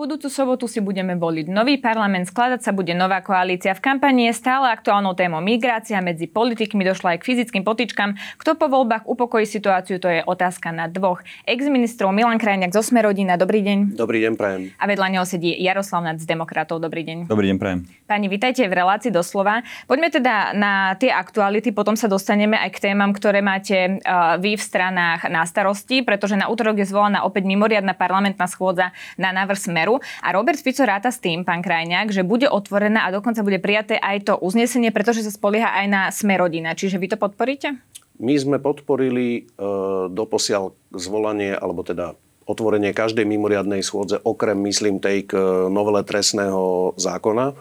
Budúcu sobotu si budeme voliť nový parlament, skladať sa bude nová koalícia. V kampani je stále aktuálnou témou migrácia, medzi politikmi došla aj k fyzickým potičkám. Kto po voľbách upokojí situáciu, to je otázka na dvoch. Ex-ministrov Milan Krajňák zo Smerodina, dobrý deň. Dobrý deň, prajem. A vedľa neho sedí Jaroslav Nac z Demokratov, dobrý deň. Dobrý deň, prajem. Pani, vitajte v relácii doslova. Poďme teda na tie aktuality, potom sa dostaneme aj k témam, ktoré máte uh, vy v stranách na starosti, pretože na útorok je zvolaná opäť mimoriadna parlamentná schôdza na návrh Smeru smeru. A Robert Fico ráta s tým, pán Krajňák, že bude otvorená a dokonca bude prijaté aj to uznesenie, pretože sa spolieha aj na Smerodina. Čiže vy to podporíte? My sme podporili e, doposiaľ zvolanie, alebo teda otvorenie každej mimoriadnej schôdze, okrem, myslím, tej k novele trestného zákona.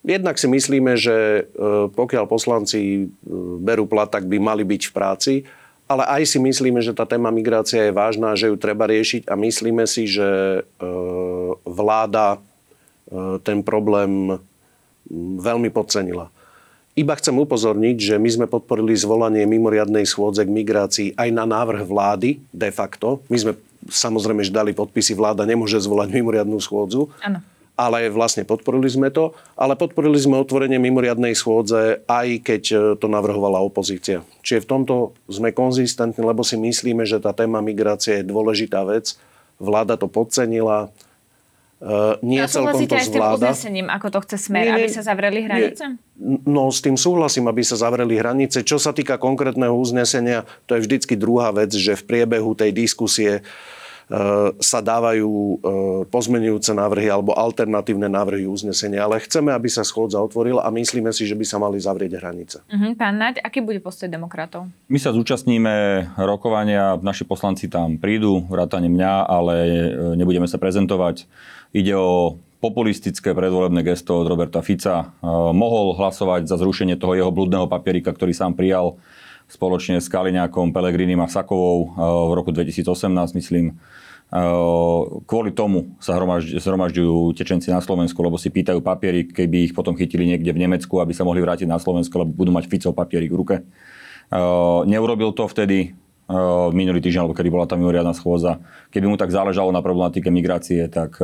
Jednak si myslíme, že e, pokiaľ poslanci e, berú plat, tak by mali byť v práci ale aj si myslíme, že tá téma migrácia je vážna, že ju treba riešiť a myslíme si, že e, vláda e, ten problém veľmi podcenila. Iba chcem upozorniť, že my sme podporili zvolanie mimoriadnej schôdze k migrácii aj na návrh vlády de facto. My sme samozrejme, že dali podpisy, vláda nemôže zvolať mimoriadnú schôdzu. Ano ale vlastne podporili sme to. Ale podporili sme otvorenie mimoriadnej schôdze, aj keď e, to navrhovala opozícia. Čiže v tomto sme konzistentní, lebo si myslíme, že tá téma migrácie je dôležitá vec. Vláda to podcenila. Uh, nie no, celkom to zvláda. s tým ako to chce smer, nie, aby sa zavreli hranice? Nie, no s tým súhlasím, aby sa zavreli hranice. Čo sa týka konkrétneho uznesenia, to je vždycky druhá vec, že v priebehu tej diskusie uh, sa dávajú e, pozmenujúce návrhy alebo alternatívne návrhy uznesenia, ale chceme, aby sa schôdza otvorila a myslíme si, že by sa mali zavrieť hranice. Uh-huh. Pán Naď, aký bude postoj demokratov? My sa zúčastníme rokovania, naši poslanci tam prídu, vrátane mňa, ale e, nebudeme sa prezentovať. Ide o populistické predvolebné gesto od Roberta Fica. Mohol hlasovať za zrušenie toho jeho blúdneho papierika, ktorý sám prijal spoločne s Kaliňákom, Pelegrinim a Sakovou v roku 2018, myslím Kvôli tomu sa zhromažďujú tečenci na Slovensku, lebo si pýtajú papiery, keby ich potom chytili niekde v Nemecku, aby sa mohli vrátiť na Slovensko, lebo budú mať Ficov papierik v ruke. Neurobil to vtedy, minulý týždeň, alebo kedy bola tá mimoriadná schôza. Keby mu tak záležalo na problematike migrácie, tak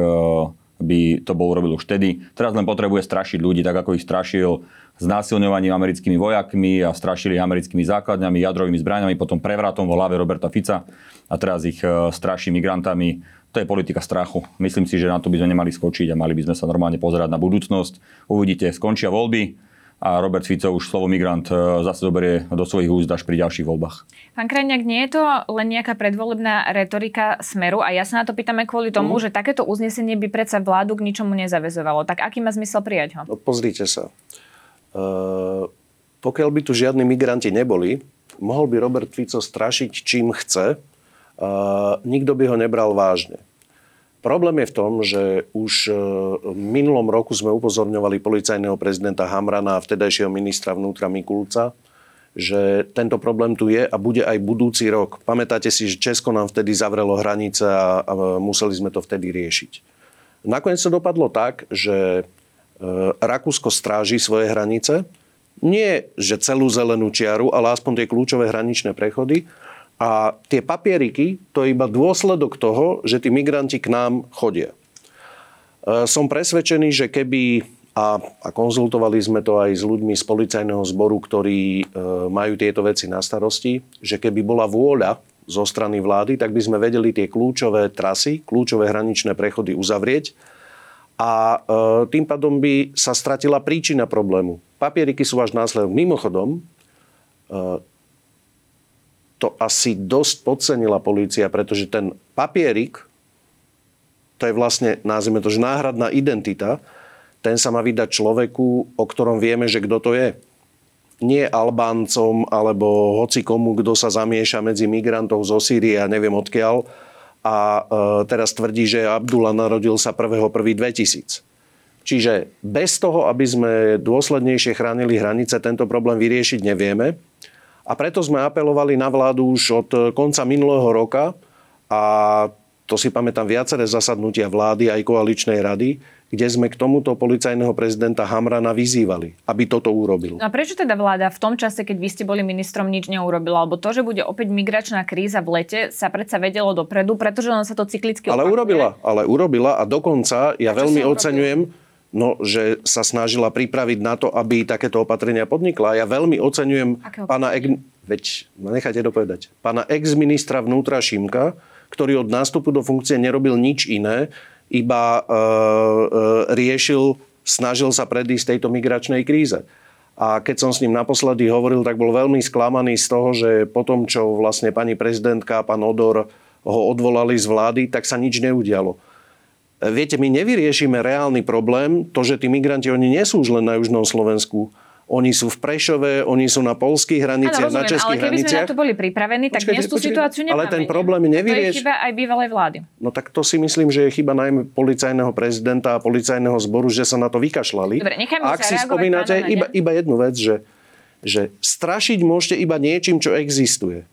by to bol urobil už vtedy. Teraz len potrebuje strašiť ľudí, tak ako ich strašil znásilňovaním americkými vojakmi a strašili americkými základňami, jadrovými zbraniami, potom prevratom vo hlave Roberta Fica a teraz ich e, straší migrantami. To je politika strachu. Myslím si, že na to by sme nemali skočiť a mali by sme sa normálne pozerať na budúcnosť. Uvidíte, skončia voľby, a Robert Fico už slovo migrant e, zase zoberie do svojich úst až pri ďalších voľbách. Pán Krajňák, nie je to len nejaká predvolebná retorika Smeru a ja sa na to pýtame kvôli tomu, mm. že takéto uznesenie by predsa vládu k ničomu nezavezovalo. Tak aký má zmysel prijať ho? No, pozrite sa. Eh, pokiaľ by tu žiadni migranti neboli, mohol by Robert Fico strašiť čím chce, nikto by ho nebral vážne. Problém je v tom, že už eh, v minulom roku sme upozorňovali policajného prezidenta Hamrana a vtedajšieho ministra vnútra Mikulca, že tento problém tu je a bude aj budúci rok. Pamätáte si, že Česko nám vtedy zavrelo hranice a, a museli sme to vtedy riešiť. Nakoniec to dopadlo tak, že E, Rakúsko stráži svoje hranice. Nie, že celú zelenú čiaru, ale aspoň tie kľúčové hraničné prechody. A tie papieriky, to je iba dôsledok toho, že tí migranti k nám chodia. E, som presvedčený, že keby, a, a konzultovali sme to aj s ľuďmi z policajného zboru, ktorí e, majú tieto veci na starosti, že keby bola vôľa zo strany vlády, tak by sme vedeli tie kľúčové trasy, kľúčové hraničné prechody uzavrieť a e, tým pádom by sa stratila príčina problému. Papieriky sú až následok. Mimochodom, e, to asi dosť podcenila polícia, pretože ten papierik, to je vlastne, nazvime to, že náhradná identita, ten sa má vydať človeku, o ktorom vieme, že kto to je. Nie Albáncom alebo hoci komu, kto sa zamieša medzi migrantov zo Sýrie a neviem odkiaľ, a e, teraz tvrdí, že Abdullah narodil sa 1.1.2000. Čiže bez toho, aby sme dôslednejšie chránili hranice, tento problém vyriešiť nevieme. A preto sme apelovali na vládu už od konca minulého roka a to si pamätám viaceré zasadnutia vlády aj koaličnej rady, kde sme k tomuto policajného prezidenta Hamrana vyzývali, aby toto urobil. A prečo teda vláda v tom čase, keď vy ste boli ministrom, nič neurobila? Lebo to, že bude opäť migračná kríza v lete, sa predsa vedelo dopredu, pretože len sa to cyklicky Ale opakuje. urobila, ale urobila a dokonca ja A veľmi oceňujem, no, že sa snažila pripraviť na to, aby takéto opatrenia podnikla. Ja veľmi oceňujem pána, ex, veď, ma nechajte dopovedať, pána ex-ministra vnútra Šimka, ktorý od nástupu do funkcie nerobil nič iné, iba e, e, riešil, snažil sa predísť tejto migračnej kríze. A keď som s ním naposledy hovoril, tak bol veľmi sklamaný z toho, že po tom, čo vlastne pani prezidentka a pán Odor ho odvolali z vlády, tak sa nič neudialo. Viete, my nevyriešime reálny problém, to, že tí migranti, oni nie sú už len na južnom Slovensku. Oni sú v Prešove, oni sú na polských hraniciach, na rozumiem, ale českých keby sme na to boli pripravení, tak dnes tú situáciu Ale nemáme. ten nie? problém nevyrieš- To je chyba aj bývalej vlády. No tak to si myslím, že je chyba najmä policajného prezidenta a policajného zboru, že sa na to vykašľali. Dobre, nechajme a ak si zareagovať spomínate, iba, iba jednu vec, že, že strašiť môžete iba niečím, čo existuje.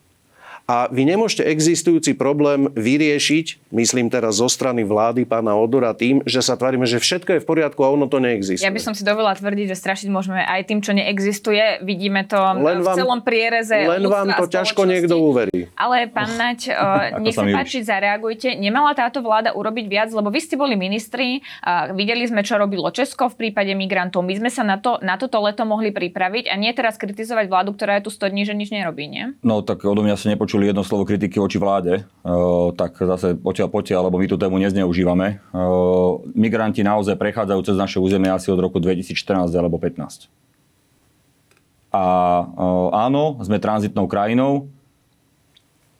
A vy nemôžete existujúci problém vyriešiť, myslím teraz zo strany vlády pána Odora, tým, že sa tvárime, že všetko je v poriadku a ono to neexistuje. Ja by som si dovolila tvrdiť, že strašiť môžeme aj tým, čo neexistuje. Vidíme to Len v vám- celom priereze len vám to ťažko niekto uverí. Ale pán Naď, uh, nech sa sa páči, zareagujte. Nemala táto vláda urobiť viac, lebo vy ste boli ministri, videli sme, čo robilo Česko v prípade migrantov. My sme sa na, to, na toto leto mohli pripraviť a nie teraz kritizovať vládu, ktorá je tu 100 dní, že nič nerobí, nie? No tak odo mňa ste nepočuli jedno slovo kritiky voči vláde, uh, tak zase potiaľ potiaľ, lebo my tú tému nezneužívame. Uh, migranti naozaj prechádzajú cez naše územie asi od roku 2014 alebo 15. A uh, áno, sme tranzitnou krajinou.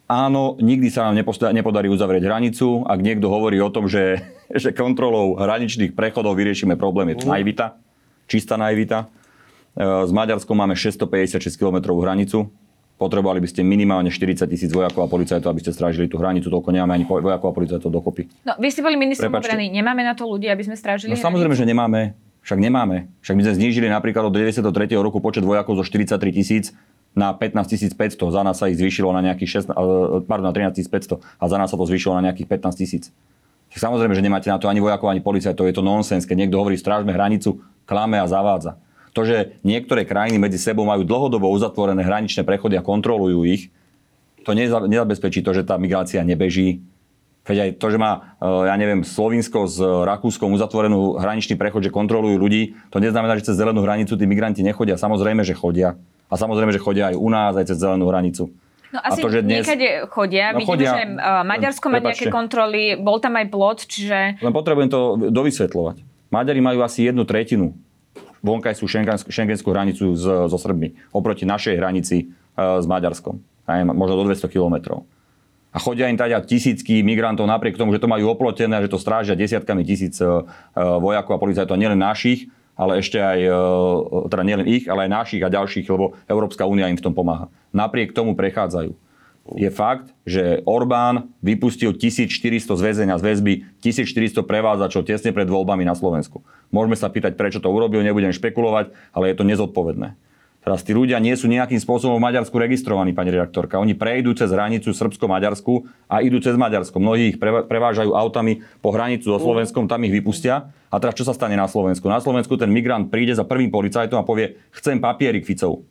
Áno, nikdy sa nám nepodarí uzavrieť hranicu. Ak niekto hovorí o tom, že, že kontrolou hraničných prechodov vyriešime problém, je to naivita. Čistá naivita. E, S Maďarskom máme 656 km hranicu. Potrebovali by ste minimálne 40 tisíc vojakov a policajtov, aby ste strážili tú hranicu. Toľko nemáme ani vojakov a policajtov dokopy. No, vy ste boli ministrom obrany. Nemáme na to ľudí, aby sme strážili No samozrejme, že nemáme. Však nemáme. Však my sme znížili napríklad od 93. roku počet vojakov zo 43 tisíc na 15 500. Za nás sa ich zvýšilo na nejakých 16, eh, pardon, na 13 500 a za nás sa to zvýšilo na nejakých 15 tisíc. Samozrejme, že nemáte na to ani vojakov, ani policajtov. Je to nonsens, keď niekto hovorí, strážme hranicu, klame a zavádza. To, že niektoré krajiny medzi sebou majú dlhodobo uzatvorené hraničné prechody a kontrolujú ich, to neza- nezabezpečí to, že tá migrácia nebeží. Veď aj to, že má, e, ja neviem, Slovinsko s Rakúskom uzatvorenú hraničný prechod, že kontrolujú ľudí, to neznamená, že cez zelenú hranicu tí migranti nechodia. Samozrejme, že chodia. A samozrejme, že chodia aj u nás, aj cez zelenú hranicu. No asi to, že dnes- niekade chodia. No chodia. že uh, Maďarsko má nejaké kontroly, bol tam aj plot, čiže... Len potrebujem to dovysvetľovať. Maďari majú asi jednu tretinu vonkajšiu šengenskú, hranicu s, so Srbmi oproti našej hranici e, s Maďarskom. Aj, možno do 200 kilometrov. A chodia im teda tisícky migrantov napriek tomu, že to majú oplotené, že to strážia desiatkami tisíc e, e, vojakov a policajtov, nielen našich, ale ešte aj, teda nielen ich, ale aj našich a ďalších, lebo Európska únia im v tom pomáha. Napriek tomu prechádzajú. Je fakt, že Orbán vypustil 1400 z väzenia z väzby, 1400 prevádzačov tesne pred voľbami na Slovensku. Môžeme sa pýtať, prečo to urobil, nebudem špekulovať, ale je to nezodpovedné. Teraz tí ľudia nie sú nejakým spôsobom v Maďarsku registrovaní, pani redaktorka. Oni prejdú cez hranicu Srbsko-Maďarsku a idú cez Maďarsko. Mnohí ich prevážajú autami po hranicu so Slovenskom, tam ich vypustia. A teraz čo sa stane na Slovensku? Na Slovensku ten migrant príde za prvým policajtom a povie, chcem papierik Ficov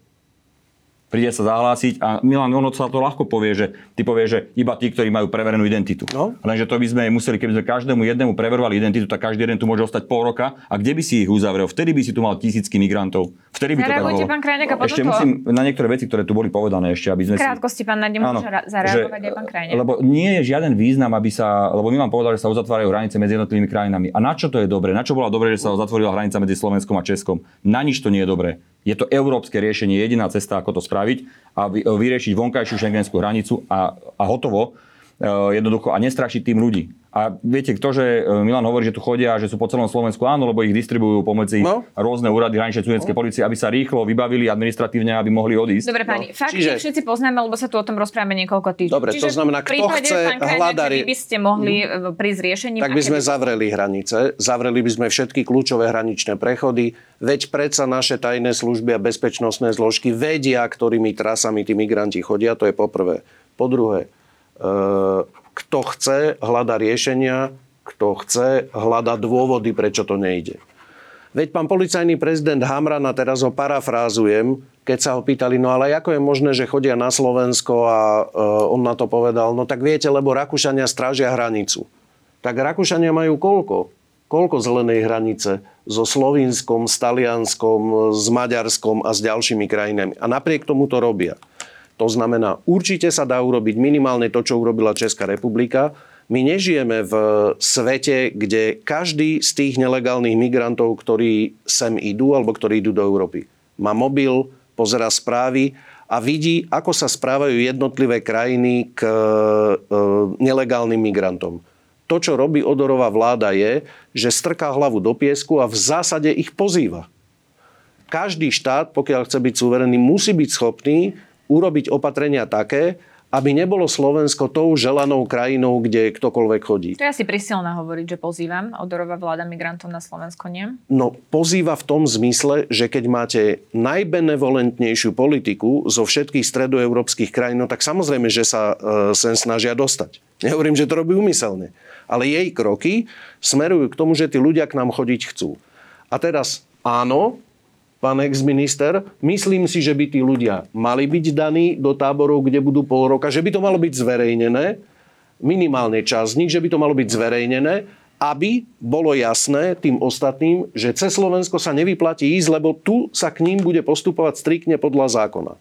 príde sa zahlásiť a Milan, ono sa to ľahko povie, že ty povie, že iba tí, ktorí majú preverenú identitu. No. Lenže to by sme museli, keby sme každému jednému preverovali identitu, tak každý jeden tu môže ostať pol roka a kde by si ich uzavrel? Vtedy by si tu mal tisícky migrantov. Vtedy by to tak bolo. a potom Ešte musím na niektoré veci, ktoré tu boli povedané ešte, aby sme krátkosti, pán Naď, Áno, zareagovať aj pán Krajniak. Lebo nie je žiaden význam, aby sa, lebo Milan povedal, že sa uzatvárajú hranice medzi jednotlivými krajinami. A na čo to je dobré? Na čo bola dobré, že sa zatvorila hranica medzi Slovenskom a Českom? Na nič to nie je dobré. Je to európske riešenie, jediná cesta, ako to spraviť a vy- vyriešiť vonkajšiu šengenskú hranicu a, a hotovo. E, jednoducho a nestrašiť tým ľudí. A viete, to, že e, Milan hovorí, že tu chodia, že sú po celom Slovensku, áno, lebo ich distribujú pomoci No. rôzne úrady hraničnej cudenskej policie, aby sa rýchlo vybavili administratívne, aby mohli odísť. Dobre, pani, No, fakt čiže- všetci poznáme, lebo sa tu o tom rozprávame niekoľko týždňov. Dobre, to Čiže znamená, v kto prípade, chce hľadať- by ste mohli e, prísť riešením. Tak by sme by- zavreli hranice, zavreli by sme všetky kľúčové hraničné prechody, veď predsa naše tajné služby a bezpečnostné zložky vedia, ktorými trasami tí migranti chodia, to je poprvé. Po druhé, e, kto chce, hľada riešenia, kto chce, hľada dôvody, prečo to nejde. Veď pán policajný prezident Hamran, a teraz ho parafrázujem, keď sa ho pýtali, no ale ako je možné, že chodia na Slovensko a uh, on na to povedal, no tak viete, lebo Rakúšania strážia hranicu. Tak Rakúšania majú koľko? Koľko zelenej hranice so Slovinskom, s Talianskom, s Maďarskom a s ďalšími krajinami. A napriek tomu to robia. To znamená, určite sa dá urobiť minimálne to, čo urobila Česká republika, my nežijeme v svete, kde každý z tých nelegálnych migrantov, ktorí sem idú alebo ktorí idú do Európy, má mobil, pozera správy a vidí, ako sa správajú jednotlivé krajiny k e, nelegálnym migrantom. To, čo robí Odorová vláda, je, že strká hlavu do piesku a v zásade ich pozýva. Každý štát, pokiaľ chce byť suverený, musí byť schopný urobiť opatrenia také, aby nebolo Slovensko tou želanou krajinou, kde ktokoľvek chodí. To je asi prisilné hovoriť, že pozývam odorová vláda migrantov na Slovensko, nie? No, pozýva v tom zmysle, že keď máte najbenevolentnejšiu politiku zo všetkých stredoeurópskych krajín, no tak samozrejme, že sa e, sem snažia dostať. Nehovorím, že to robí umyselne. Ale jej kroky smerujú k tomu, že tí ľudia k nám chodiť chcú. A teraz áno, pán ex-minister. Myslím si, že by tí ľudia mali byť daní do táborov, kde budú pol roka, že by to malo byť zverejnené, minimálne čas z nich, že by to malo byť zverejnené, aby bolo jasné tým ostatným, že cez Slovensko sa nevyplatí ísť, lebo tu sa k ním bude postupovať striktne podľa zákona. E,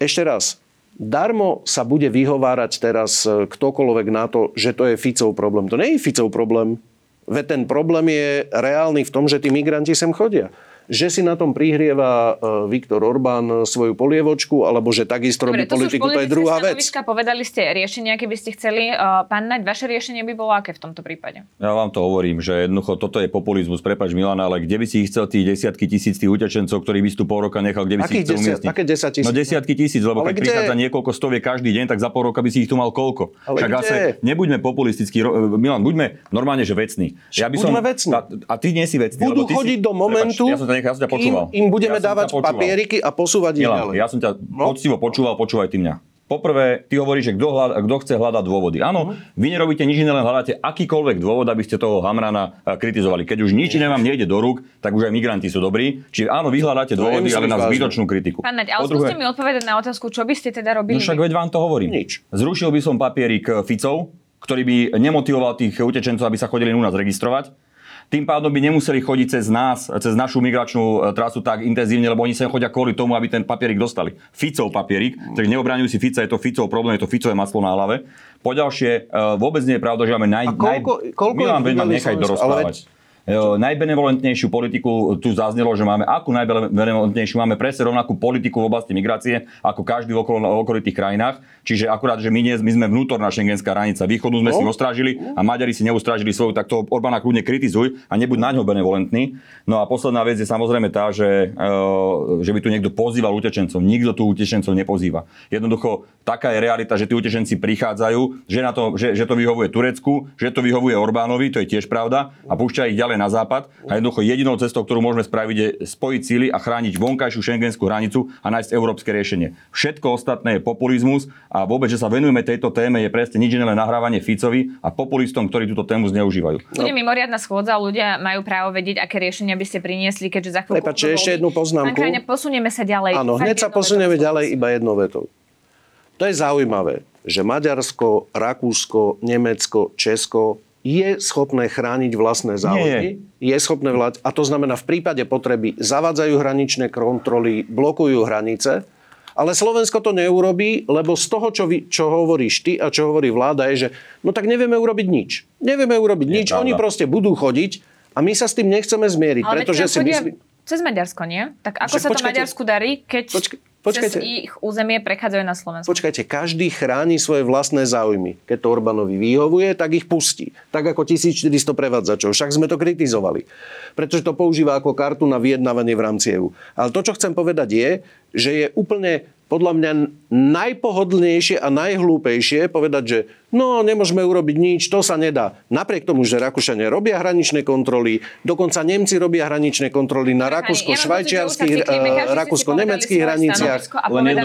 ešte raz, darmo sa bude vyhovárať teraz ktokoľvek na to, že to je Ficov problém. To nie je Ficov problém. Veď ten problém je reálny v tom, že tí migranti sem chodia že si na tom prihrieva e, Viktor Orbán svoju polievočku, alebo že takisto robí Dobre, politiku, to je druhá vec. Povedali ste riešenia, keby ste chceli. E, pán Naď, vaše riešenie by bolo aké v tomto prípade? Ja vám to hovorím, že jednoducho toto je populizmus, prepač Milana, ale kde by si ich chcel tých desiatky tisíc tých utečencov, ktorí by si tu pol roka nechal, kde by si ich chcel umiestniť? Aké desať tisíc? No desiatky tisíc, lebo ale keď kde? prichádza niekoľko stoviek každý deň, tak za pol roka by si ich tu mal koľko. Ale Však kde? nebuďme populistickí. Milan, buďme normálne, že vecní. Ja by som, vecní. A, a, ty nie si vecný. Budú chodiť si, do momentu, prepač, ja som ťa, ja som ťa počúval. Im, im budeme ja dávať papieriky a posúvať ich ďalej. Ja som ťa no? poctivo počúval, počúvaj ty mňa. Poprvé, ty hovoríš, že kto, hľad, kto chce hľadať dôvody. Áno, uh-huh. vy nerobíte nič iné, len hľadáte akýkoľvek dôvod, aby ste toho Hamrana eh, kritizovali. Keď už nič iné vám nejde do rúk, tak už aj migranti sú dobrí. Čiže áno, vy hľadáte dôvody, ale na zbytočnú kritiku. Pán Naď, ale druhé... skúste mi odpovedať na otázku, čo by ste teda robili? No však veď vám to hovorím. Nič. Zrušil by som papierik eh, Ficov, ktorý by nemotivoval tých utečencov, aby sa chodili u nás registrovať tým pádom by nemuseli chodiť cez nás, cez našu migračnú e, trasu tak intenzívne, lebo oni sem chodia kvôli tomu, aby ten papierik dostali. Ficov papierik, takže neobraňujú si Fica, je to Ficov problém, je to Ficové maslo na hlave. Poďalšie, e, vôbec nie je pravda, že máme naj... A koľko, koľko Milan, veď ma nechaj dorozprávať. Najbenevolentnejšiu politiku tu zaznelo, že máme akú najbenevolentnejšiu, máme presne rovnakú politiku v oblasti migrácie ako každý v, okolo, v okolitých krajinách. Čiže akurát, že my, nie, my sme vnútorná šengenská hranica. Východnú sme no. si ostrážili a Maďari si neustrážili svoju, tak to Orbána kľudne kritizuj a nebuď na ňo benevolentný. No a posledná vec je samozrejme tá, že, že by tu niekto pozýval utečencov. Nikto tu utečencov nepozýva. Jednoducho, taká je realita, že tí utečenci prichádzajú, že, na to, že, že to vyhovuje Turecku, že to vyhovuje Orbánovi, to je tiež pravda, a púšťa ich ďalej ďalej na západ a jednoducho jedinou cestou, ktorú môžeme spraviť, je spojiť síly a chrániť vonkajšiu šengenskú hranicu a nájsť európske riešenie. Všetko ostatné je populizmus a vôbec, že sa venujeme tejto téme, je presne nič iné len nahrávanie Ficovi a populistom, ktorí túto tému zneužívajú. Bude mimoriadna schôdza, ľudia majú právo vedieť, aké riešenia by ste priniesli, keďže za chvíľu... Prepačte, ešte jednu poznámku. Krajine, posunieme sa ďalej. Áno, hneď sa posunieme ďalej iba jednou vetou. To je zaujímavé, že Maďarsko, Rakúsko, Nemecko, Česko je schopné chrániť vlastné záujmy, je. je schopné vláť, a to znamená v prípade potreby zavádzajú hraničné kontroly, blokujú hranice, ale Slovensko to neurobí, lebo z toho, čo, vy, čo hovoríš ty a čo hovorí vláda, je, že no tak nevieme urobiť nič. Nevieme urobiť nič, pravda. oni proste budú chodiť a my sa s tým nechceme zmieriť, ale pretože si myslím... Cez Maďarsko, nie? Tak ako Však sa to počkajte, Maďarsku darí, keď... Počkaj, Počkajte, cez ich územie prechádzajú na Slovensku. Počkajte, každý chráni svoje vlastné záujmy. Keď to Orbánovi vyhovuje, tak ich pustí. Tak ako 1400 prevádzačov. Však sme to kritizovali. Pretože to používa ako kartu na vyjednávanie v rámci EU. Ale to, čo chcem povedať je, že je úplne podľa mňa najpohodlnejšie a najhlúpejšie povedať, že No, nemôžeme urobiť nič, to sa nedá. Napriek tomu, že Rakúšania robia hraničné kontroly, dokonca Nemci robia hraničné kontroly na rakúsko-švajčiarských, ja rakúsko-nemeckých hraniciach.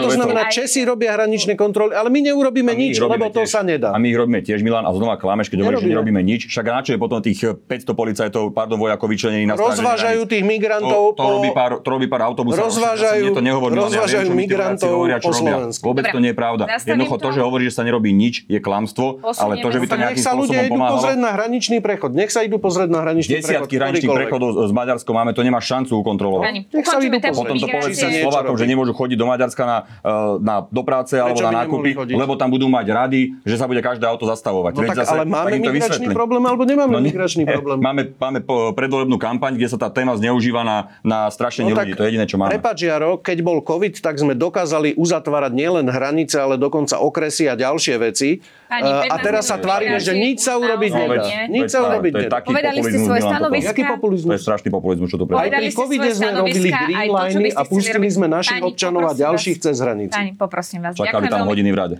To znamená, Česi robia hraničné kontroly, ale my neurobíme nič, lebo to sa nedá. A my ich robíme tiež, Milan, a znova klameš, keď hovoríš, že nerobíme nič. Však na čo je potom tých 500 policajtov, pardon, vojakov vyčlenení na Rozvážajú tých migrantov to, to, robí pár, to robí pár autobusov. Rozvážajú, to nehovorím, rozvážajú migrantov po Slovensku. Vôbec to nie je pravda. Jednoducho to, že hovorí, že sa nerobí nič, je klamstvo, ale to, že by to nejakým Nech sa ľudia idú pozrieť na hraničný prechod. Nech sa idú pozrieť na hraničný prechod. Desiatky hraničných prechodov z Maďarska máme, to nemá šancu ukontrolovať. Nech sa idú Potom to povedzte Slovákom, že nemôžu chodiť do Maďarska na, e, na, do práce alebo na nákupy, lebo tam budú mať rady, že sa bude každé auto zastavovať. No tak, ale máme migračný problém alebo nemáme no, migračný problém? Máme, máme predvolebnú kampaň, kde sa tá téma zneužíva na, na strašenie no, ľudí. To je jediné, čo máme. Prepač, Jaro, keď bol COVID, tak sme dokázali uzatvárať nielen hranice, ale dokonca okresy a ďalšie veci. Pani, a teraz sa tvárime, že nič sa urobiť nedá. Nič sa urobiť nedá. Povedali ste svoje stanoviska. Jaký populizmus? To je strašný populizmus, čo tu Aj pri covide sme robili green a pustili sme našich občanov a ďalších cez hranicu. Pani, poprosím vás. Čakali tam hodiny v rade.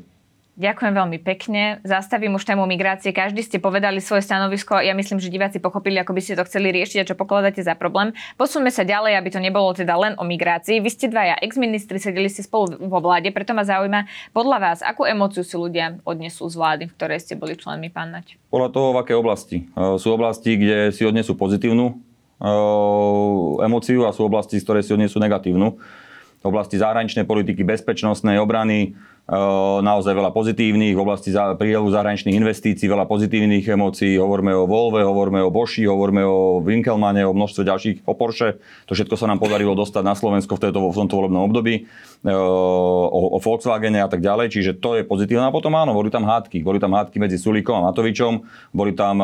Ďakujem veľmi pekne. Zastavím už tému migrácie. Každý ste povedali svoje stanovisko. Ja myslím, že diváci pochopili, ako by ste to chceli riešiť a čo pokladáte za problém. Posuňme sa ďalej, aby to nebolo teda len o migrácii. Vy ste dvaja ex-ministri, sedeli ste spolu vo vláde, preto ma zaujíma, podľa vás, akú emóciu si ľudia odnesú z vlády, v ktorej ste boli členmi, pán Nať? Podľa toho, v akej oblasti. E, sú oblasti, kde si odnesú pozitívnu e, emóciu a sú oblasti, z ktoré si odnesú negatívnu. V oblasti zahraničnej politiky, bezpečnostnej, obrany, naozaj veľa pozitívnych, v oblasti prílevu zahraničných investícií veľa pozitívnych emócií, hovoríme o Volve, hovoríme o Boši, hovoríme o Winkelmane, o množstve ďalších, o Porsche, to všetko sa nám podarilo dostať na Slovensko v, tejto, v tomto volebnom období, o, o Volkswagene a tak ďalej, čiže to je pozitívne. A potom áno, boli tam hádky, boli tam hádky medzi Sulíkom a Matovičom, boli tam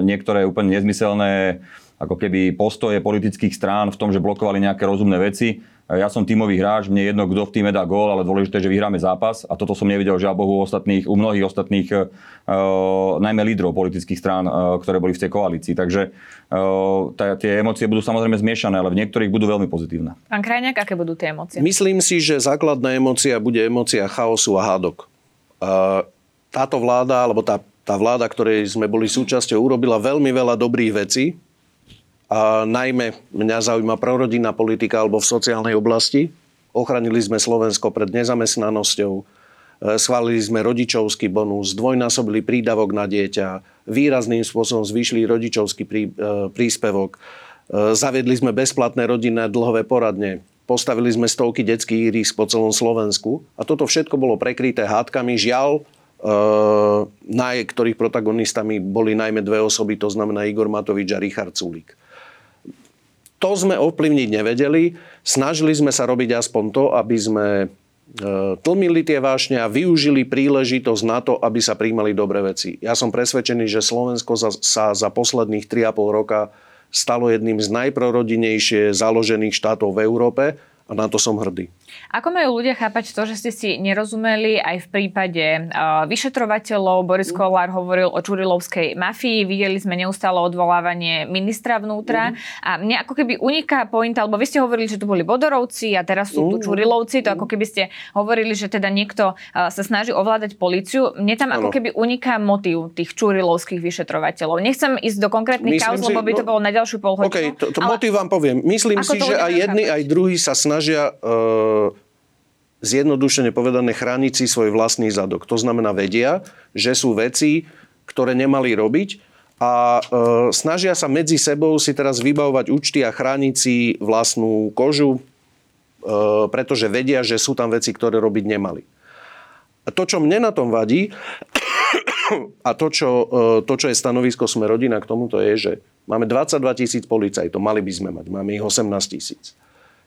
niektoré úplne nezmyselné ako keby postoje politických strán v tom, že blokovali nejaké rozumné veci ja som tímový hráč, mne jedno, kto v týme dá gól, ale dôležité, že vyhráme zápas. A toto som nevidel, žiaľ Bohu, u, ostatných, u mnohých ostatných, uh, najmä lídrov politických strán, uh, ktoré boli v tej koalícii. Takže uh, tie emócie budú samozrejme zmiešané, ale v niektorých budú veľmi pozitívne. Pán Krajňák, aké budú tie emócie? Myslím si, že základná emócia bude emócia chaosu a hádok. Uh, táto vláda, alebo tá, tá vláda, ktorej sme boli súčasťou, urobila veľmi veľa dobrých vecí, a najmä mňa zaujíma prorodinná politika alebo v sociálnej oblasti. Ochránili sme Slovensko pred nezamestnanosťou, e, schválili sme rodičovský bonus, dvojnásobili prídavok na dieťa, výrazným spôsobom zvýšili rodičovský prí, e, príspevok, e, zaviedli sme bezplatné rodinné dlhové poradne, postavili sme stovky detských ihrisk po celom Slovensku a toto všetko bolo prekryté hádkami. Žiaľ, na ktorých protagonistami boli najmä dve osoby, to znamená Igor Matovič a Richard Sulík. To sme ovplyvniť nevedeli. Snažili sme sa robiť aspoň to, aby sme e, tlmili tie vášne a využili príležitosť na to, aby sa príjmali dobré veci. Ja som presvedčený, že Slovensko sa za posledných 3,5 roka stalo jedným z najprorodinejšie založených štátov v Európe a na to som hrdý. Ako majú ľudia chápať to, že ste si nerozumeli aj v prípade uh, vyšetrovateľov? Boris Kollár hovoril o Čurilovskej mafii, videli sme neustále odvolávanie ministra vnútra uh-huh. a mne ako keby uniká pointa, alebo vy ste hovorili, že tu boli Bodorovci a teraz sú tu uh-huh. Čurilovci, to ako keby ste hovorili, že teda niekto uh, sa snaží ovládať policiu. Mne tam ano. ako keby uniká motív tých Čurilovských vyšetrovateľov. Nechcem ísť do konkrétnych kauz, lebo by to no, bolo na ďalšiu polhodinu. Okay, to, to ale... motív vám poviem. Myslím si, že aj jedni, aj druhí sa snažia uh, zjednodušene povedané chrániť si svoj vlastný zadok. To znamená vedia, že sú veci, ktoré nemali robiť a e, snažia sa medzi sebou si teraz vybavovať účty a chrániť si vlastnú kožu, e, pretože vedia, že sú tam veci, ktoré robiť nemali. A to, čo mne na tom vadí, a to čo, e, to, čo je stanovisko Sme rodina k tomuto je, že máme 22 tisíc policajtov, mali by sme mať, máme ich 18 tisíc.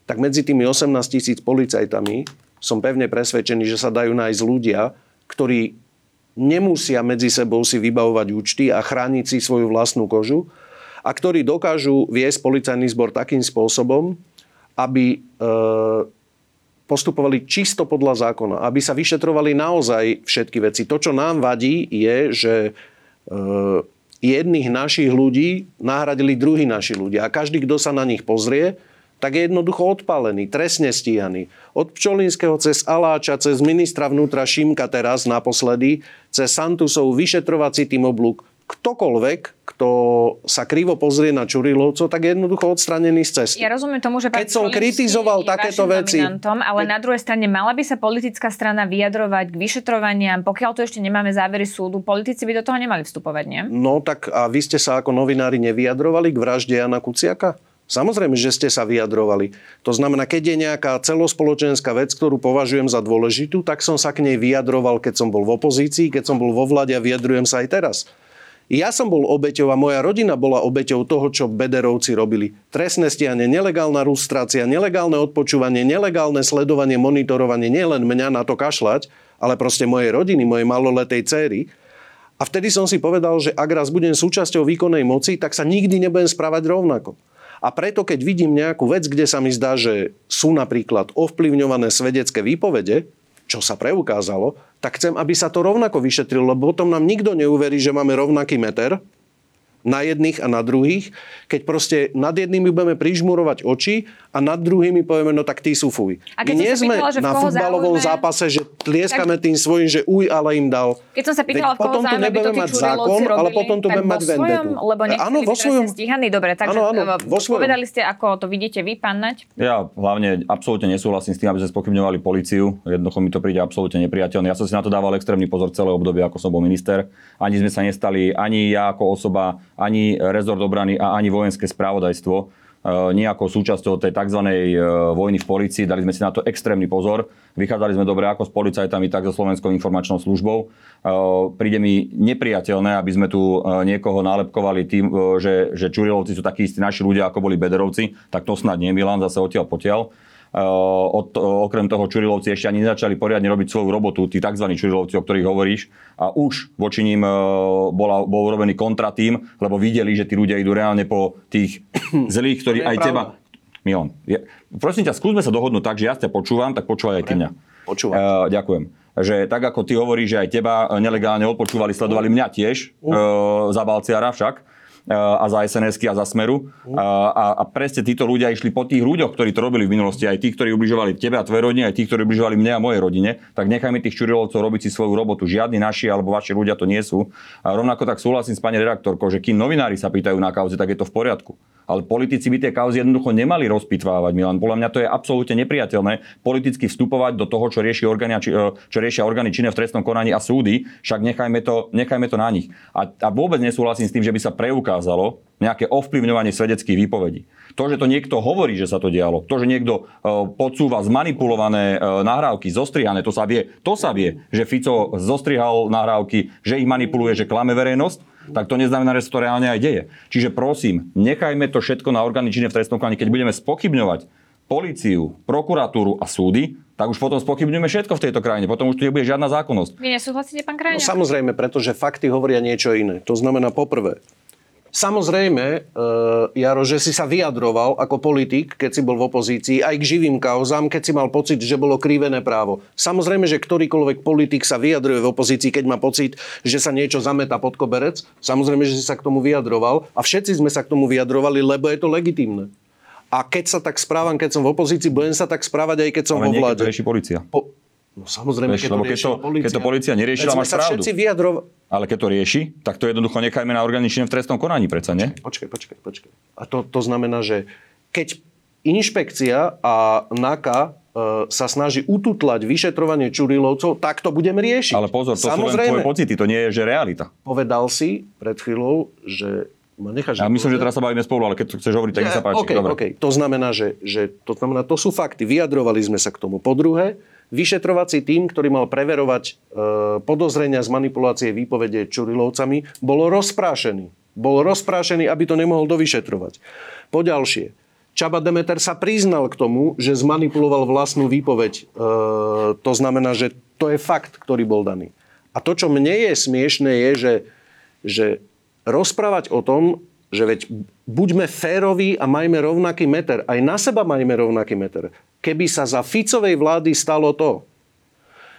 Tak medzi tými 18 tisíc policajtami som pevne presvedčený, že sa dajú nájsť ľudia, ktorí nemusia medzi sebou si vybavovať účty a chrániť si svoju vlastnú kožu a ktorí dokážu viesť policajný zbor takým spôsobom, aby e, postupovali čisto podľa zákona, aby sa vyšetrovali naozaj všetky veci. To, čo nám vadí, je, že e, jedných našich ľudí nahradili druhí naši ľudia. A každý, kto sa na nich pozrie, tak je jednoducho odpálený, trestne stíhaný. Od Pčolinského cez Aláča, cez ministra vnútra Šimka teraz naposledy, cez Santusov vyšetrovací tým oblúk, ktokoľvek, kto sa krivo pozrie na Čurilovcov, tak je jednoducho odstranený z cesty. Ja rozumiem tomu, že Keď som kritizoval takéto veci... Ale na druhej strane mala by sa politická strana vyjadrovať k vyšetrovaniam, pokiaľ tu ešte nemáme závery súdu, politici by do toho nemali vstupovať, nie? No tak a vy ste sa ako novinári nevyjadrovali k vražde Jana Kuciaka? Samozrejme, že ste sa vyjadrovali. To znamená, keď je nejaká celospoločenská vec, ktorú považujem za dôležitú, tak som sa k nej vyjadroval, keď som bol v opozícii, keď som bol vo vlade a vyjadrujem sa aj teraz. Ja som bol obeťou a moja rodina bola obeťou toho, čo Bederovci robili. Trestné stianie, nelegálna rustrácia, nelegálne odpočúvanie, nelegálne sledovanie, monitorovanie, nielen mňa na to kašľať, ale proste mojej rodiny, mojej maloletej céry. A vtedy som si povedal, že ak raz budem súčasťou výkonnej moci, tak sa nikdy nebudem správať rovnako. A preto, keď vidím nejakú vec, kde sa mi zdá, že sú napríklad ovplyvňované svedecké výpovede, čo sa preukázalo, tak chcem, aby sa to rovnako vyšetrilo, lebo potom nám nikto neuverí, že máme rovnaký meter, na jedných a na druhých, keď proste nad jednými budeme prižmurovať oči a nad druhými povieme, no tak tí sú fuj. A keď nie sme pýtala, na futbalovom zápase, že tlieskame tak... tým svojim, že uj, ale im dal. Keď som sa pýtala, v koho potom tu nebudeme mať zákon, robili, ale potom tu budeme mať vendetu. Lebo áno, vo svojom. Stíhaný, dobre, takže áno, áno, e, vo svojom. povedali ste, ako to vidíte vy, pán Nať? Ja hlavne absolútne nesúhlasím s tým, aby sme spochybňovali policiu. Jednoducho mi to príde absolútne nepriateľné. Ja som si na to dával extrémny pozor celé obdobie, ako som bol minister. Ani sme sa nestali, ani ja ako osoba, ani rezort obrany a ani vojenské spravodajstvo e, nejakou súčasťou tej tzv. E, vojny v policii. Dali sme si na to extrémny pozor. Vychádzali sme dobre ako s policajtami, tak so Slovenskou informačnou službou. E, príde mi nepriateľné, aby sme tu niekoho nálepkovali tým, že, že Čurilovci sú takí istí naši ľudia, ako boli Bederovci. Tak to snad nie, Milan, zase odtiaľ potiaľ. Eh, od, okrem toho Čurilovci ešte ani nezačali poriadne robiť svoju robotu, tí tzv. Čurilovci, o ktorých hovoríš. A už voči ním eh, bola, bol urobený kontratým, lebo videli, že tí ľudia idú reálne po tých zlých, ktorí aj pravda. teba... Milan, je, prosím ťa, skúsme sa dohodnúť tak, že ja ťa počúvam, tak počúvaj aj ty mňa. Počúvam. Uh, ďakujem že tak ako ty hovoríš, že aj teba nelegálne odpočúvali, sledovali mňa tiež, uh. uh, za Balciara však, a za sns a za Smeru. A, a presne títo ľudia išli po tých ľuďoch, ktorí to robili v minulosti, aj tí, ktorí ubližovali tebe a tvojej rodine, aj tí, ktorí ubližovali mne a mojej rodine, tak nechajme tých čurilovcov robiť si svoju robotu. Žiadni naši alebo vaši ľudia to nie sú. A rovnako tak súhlasím s pani redaktorkou, že kým novinári sa pýtajú na kauzy, tak je to v poriadku. Ale politici by tie kauzy jednoducho nemali rozpitvávať, Milan. Podľa mňa to je absolútne nepriateľné politicky vstupovať do toho, čo, rieši orgány, čo riešia orgány činné v trestnom konaní a súdy, však nechajme to, nechajme to na nich. A, a vôbec nesúhlasím s tým, že by sa preukázalo nejaké ovplyvňovanie svedeckých výpovedí. To, že to niekto hovorí, že sa to dialo, to, že niekto uh, podsúva zmanipulované uh, nahrávky, zostrihané, to sa vie, to sa vie, že Fico zostrihal nahrávky, že ich manipuluje, že klame verejnosť, tak to neznamená, že sa to reálne aj deje. Čiže prosím, nechajme to všetko na orgány činné v trestnom konaní. Keď budeme spochybňovať políciu, prokuratúru a súdy, tak už potom spochybňujeme všetko v tejto krajine. Potom už tu nebude žiadna zákonnosť. Vy nesúhlasíte, pán Krajňa? No, samozrejme, pretože fakty hovoria niečo iné. To znamená, poprvé, Samozrejme, uh, Jaro, že si sa vyjadroval ako politik, keď si bol v opozícii, aj k živým kauzám, keď si mal pocit, že bolo krivené právo. Samozrejme, že ktorýkoľvek politik sa vyjadruje v opozícii, keď má pocit, že sa niečo zameta pod koberec. Samozrejme, že si sa k tomu vyjadroval a všetci sme sa k tomu vyjadrovali, lebo je to legitimné. A keď sa tak správam, keď som v opozícii, budem sa tak správať aj keď som Ale vo vláde. Ale policia. Po, No samozrejme, Vieš, keď, to keď, to, policia. keď to policia neriešila, máš pravdu. Vyjadrov... Ale keď to rieši, tak to jednoducho nechajme na organične v trestnom konaní, predsa, nie? Počkaj, počkaj, počkaj. A to, to znamená, že keď inšpekcia a NAKA e, sa snaží ututlať vyšetrovanie Čurilovcov, tak to budeme riešiť. Ale pozor, to Samozrejme, sú len tvoje pocity, to nie je, že realita. Povedal si pred chvíľou, že ma necháš... Ja myslím, že teraz sa bavíme spolu, ale keď to chceš hovoriť, tak ja, sa páči. Okay, Dobre. Okay. To znamená, že, že to, znamená, to sú fakty. Vyjadrovali sme sa k tomu. Po druhé, vyšetrovací tým, ktorý mal preverovať e, podozrenia z manipulácie výpovede Čurilovcami, bol rozprášený. Bol rozprášený, aby to nemohol dovyšetrovať. Po ďalšie, Čaba Demeter sa priznal k tomu, že zmanipuloval vlastnú výpoveď. E, to znamená, že to je fakt, ktorý bol daný. A to, čo mne je smiešné, je, že, že rozprávať o tom, že veď buďme féroví a majme rovnaký meter. Aj na seba majme rovnaký meter. Keby sa za Ficovej vlády stalo to,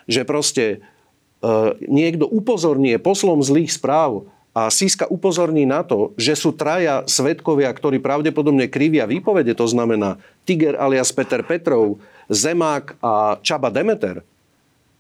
že proste e, niekto upozornie poslom zlých správ a Siska upozorní na to, že sú traja svetkovia, ktorí pravdepodobne krivia výpovede, to znamená Tiger alias Peter Petrov, Zemák a Čaba Demeter,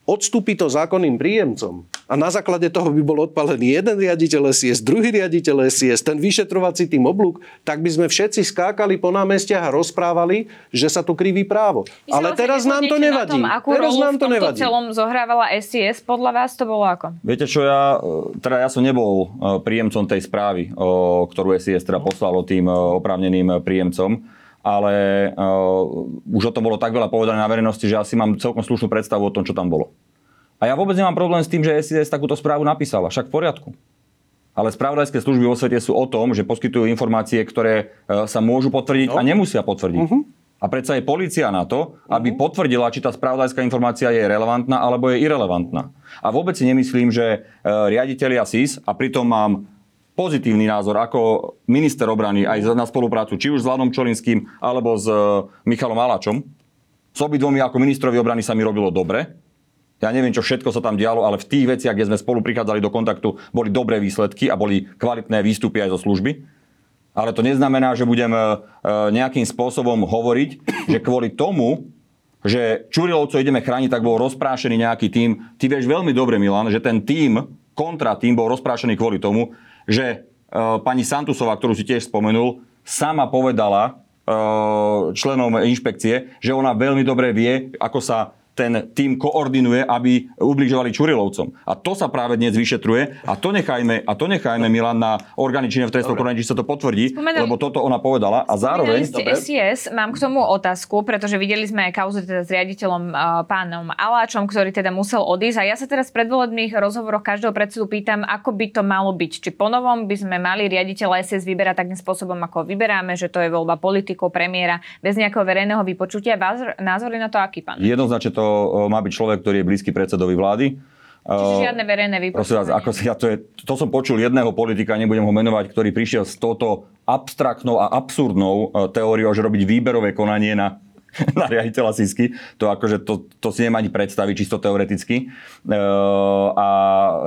odstúpi to zákonným príjemcom a na základe toho by bol odpalený jeden riaditeľ SIS, druhý riaditeľ SIS, ten vyšetrovací tým oblúk, tak by sme všetci skákali po námestiach a rozprávali, že sa tu kriví právo. Vy Ale teraz nám to nevadí. tom, akú teraz nám to nevadí. celom zohrávala SIS, podľa vás to bolo ako? Viete čo, ja, e, teda ja som nebol e, príjemcom tej správy, o, ktorú SIS teda poslalo tým e, oprávneným príjemcom, ale uh, už o tom bolo tak veľa povedané na verejnosti, že asi mám celkom slušnú predstavu o tom, čo tam bolo. A ja vôbec nemám problém s tým, že SIS takúto správu napísala, však v poriadku. Ale spravodajské služby vo svete sú o tom, že poskytujú informácie, ktoré e, sa môžu potvrdiť no. a nemusia potvrdiť. Uh-huh. A predsa je policia na to, aby uh-huh. potvrdila, či tá spravodajská informácia je relevantná alebo je irrelevantná. A vôbec si nemyslím, že e, riaditeľia SIS, a pritom mám pozitívny názor ako minister obrany aj na spoluprácu, či už s Vladom Čolinským alebo s e, Michalom Aláčom. S obidvomi ako ministrovi obrany sa mi robilo dobre. Ja neviem, čo všetko sa tam dialo, ale v tých veciach, kde sme spolu prichádzali do kontaktu, boli dobré výsledky a boli kvalitné výstupy aj zo služby. Ale to neznamená, že budem e, nejakým spôsobom hovoriť, že kvôli tomu, že Čurilovcov ideme chrániť, tak bol rozprášený nejaký tým. Ty vieš veľmi dobre, Milan, že ten tým, kontra tým bol rozprášený kvôli tomu, že e, pani Santusová, ktorú si tiež spomenul, sama povedala e, členom inšpekcie, že ona veľmi dobre vie, ako sa ten tým koordinuje, aby ubližovali Čurilovcom. A to sa práve dnes vyšetruje a to nechajme, a to nechajme Milan na orgány činné v trestnom konaní, či sa to potvrdí, Spomenali, lebo toto ona povedala. A zároveň... Ste SIS, mám k tomu otázku, pretože videli sme aj kauzu teda s riaditeľom uh, pánom Aláčom, ktorý teda musel odísť. A ja sa teraz v predvolebných rozhovoroch každého predsedu pýtam, ako by to malo byť. Či ponovom by sme mali riaditeľa SIS vyberať takým spôsobom, ako vyberáme, že to je voľba politikov, premiéra, bez nejakého verejného vypočutia. Názory na to aký pán? Jednoznačne to to má byť človek, ktorý je blízky predsedovi vlády. Čiže žiadne verejné vás, ako ja to, je, to som počul jedného politika, nebudem ho menovať, ktorý prišiel s touto abstraktnou a absurdnou e, teóriou, že robiť výberové konanie na, na riaditeľa Sisky. To akože to, to si nemá ani predstaviť čisto teoreticky. E, a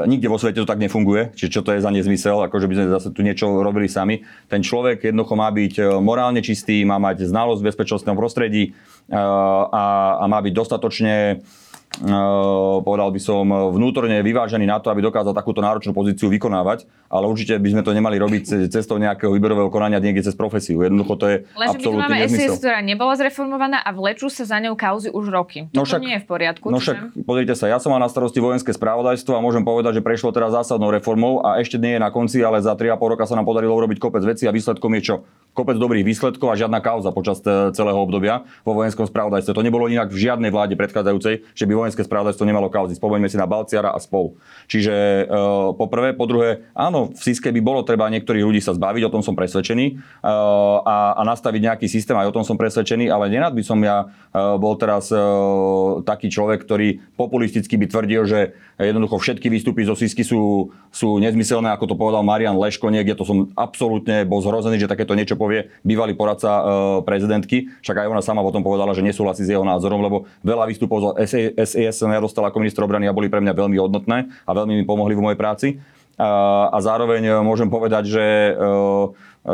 nikde vo svete to tak nefunguje. Čiže čo to je za nezmysel, akože by sme zase tu niečo robili sami. Ten človek jednoducho má byť e, morálne čistý, má mať znalosť v bezpečnostnom prostredí, a, a má byť dostatočne povedal by som, vnútorne vyvážený na to, aby dokázal takúto náročnú pozíciu vykonávať, ale určite by sme to nemali robiť cestou nejakého výberového konania niekde cez profesiu. Jednoducho to je Lenže absolútne máme nezmysel. SIS, ktorá nebola zreformovaná a vlečú sa za ňou kauzy už roky. No však, to nie je v poriadku. No však, pozrite sa, ja som mal na starosti vojenské spravodajstvo a môžem povedať, že prešlo teraz zásadnou reformou a ešte nie je na konci, ale za 3,5 roka sa nám podarilo urobiť kopec veci a výsledkom je čo? Kopec dobrých výsledkov a žiadna kauza počas celého obdobia vo vojenskom spravodajstve. To nebolo inak v žiadnej vláde predchádzajúcej, že by vojenské spravodajstvo nemalo kauzy. Spomeňme si na Balciara a spolu. Čiže e, po prvé, po druhé, áno, v Siske by bolo treba niektorých ľudí sa zbaviť, o tom som presvedčený, e, a, a nastaviť nejaký systém, aj o tom som presvedčený, ale nerad by som ja e, bol teraz e, taký človek, ktorý populisticky by tvrdil, že jednoducho všetky výstupy zo Sisky sú, sú nezmyselné, ako to povedal Marian Leško niekde, to som absolútne bol zhrozený, že takéto niečo povie bývalý poradca e, prezidentky. Však aj ona sama o tom povedala, že nesúhlasí s jeho názorom, lebo veľa výstupov zo Ja dostal ako minister obrany a boli pre mňa veľmi hodnotné a veľmi mi pomohli v mojej práci. A, a zároveň e, môžem povedať, že e,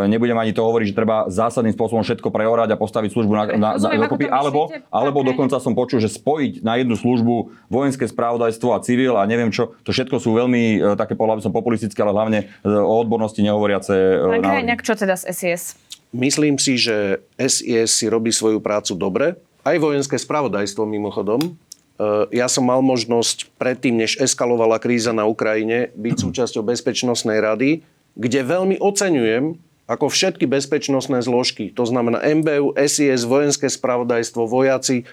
nebudem ani to hovoriť, že treba zásadným spôsobom všetko preorať a postaviť službu na, na, na dokopy, alebo, alebo dokonca som počul, že spojiť na jednu službu vojenské spravodajstvo a civil a neviem čo, to všetko sú veľmi e, také podľa som populistické, ale hlavne o odbornosti nehovoriace Pán Krajňák, čo teda z SIS? Myslím si, že SIS si robí svoju prácu dobre. Aj vojenské spravodajstvo mimochodom. Ja som mal možnosť predtým, než eskalovala kríza na Ukrajine, byť súčasťou Bezpečnostnej rady, kde veľmi oceňujem ako všetky bezpečnostné zložky, to znamená MBU, SIS, vojenské spravodajstvo, vojaci,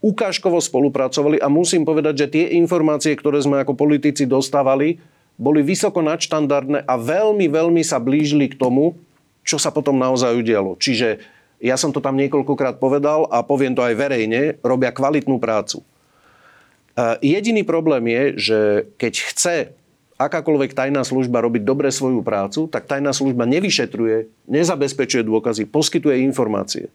ukážkovo spolupracovali a musím povedať, že tie informácie, ktoré sme ako politici dostávali, boli vysoko nadštandardné a veľmi, veľmi sa blížili k tomu, čo sa potom naozaj udialo. Čiže ja som to tam niekoľkokrát povedal a poviem to aj verejne, robia kvalitnú prácu. Jediný problém je, že keď chce akákoľvek tajná služba robiť dobre svoju prácu, tak tajná služba nevyšetruje, nezabezpečuje dôkazy, poskytuje informácie.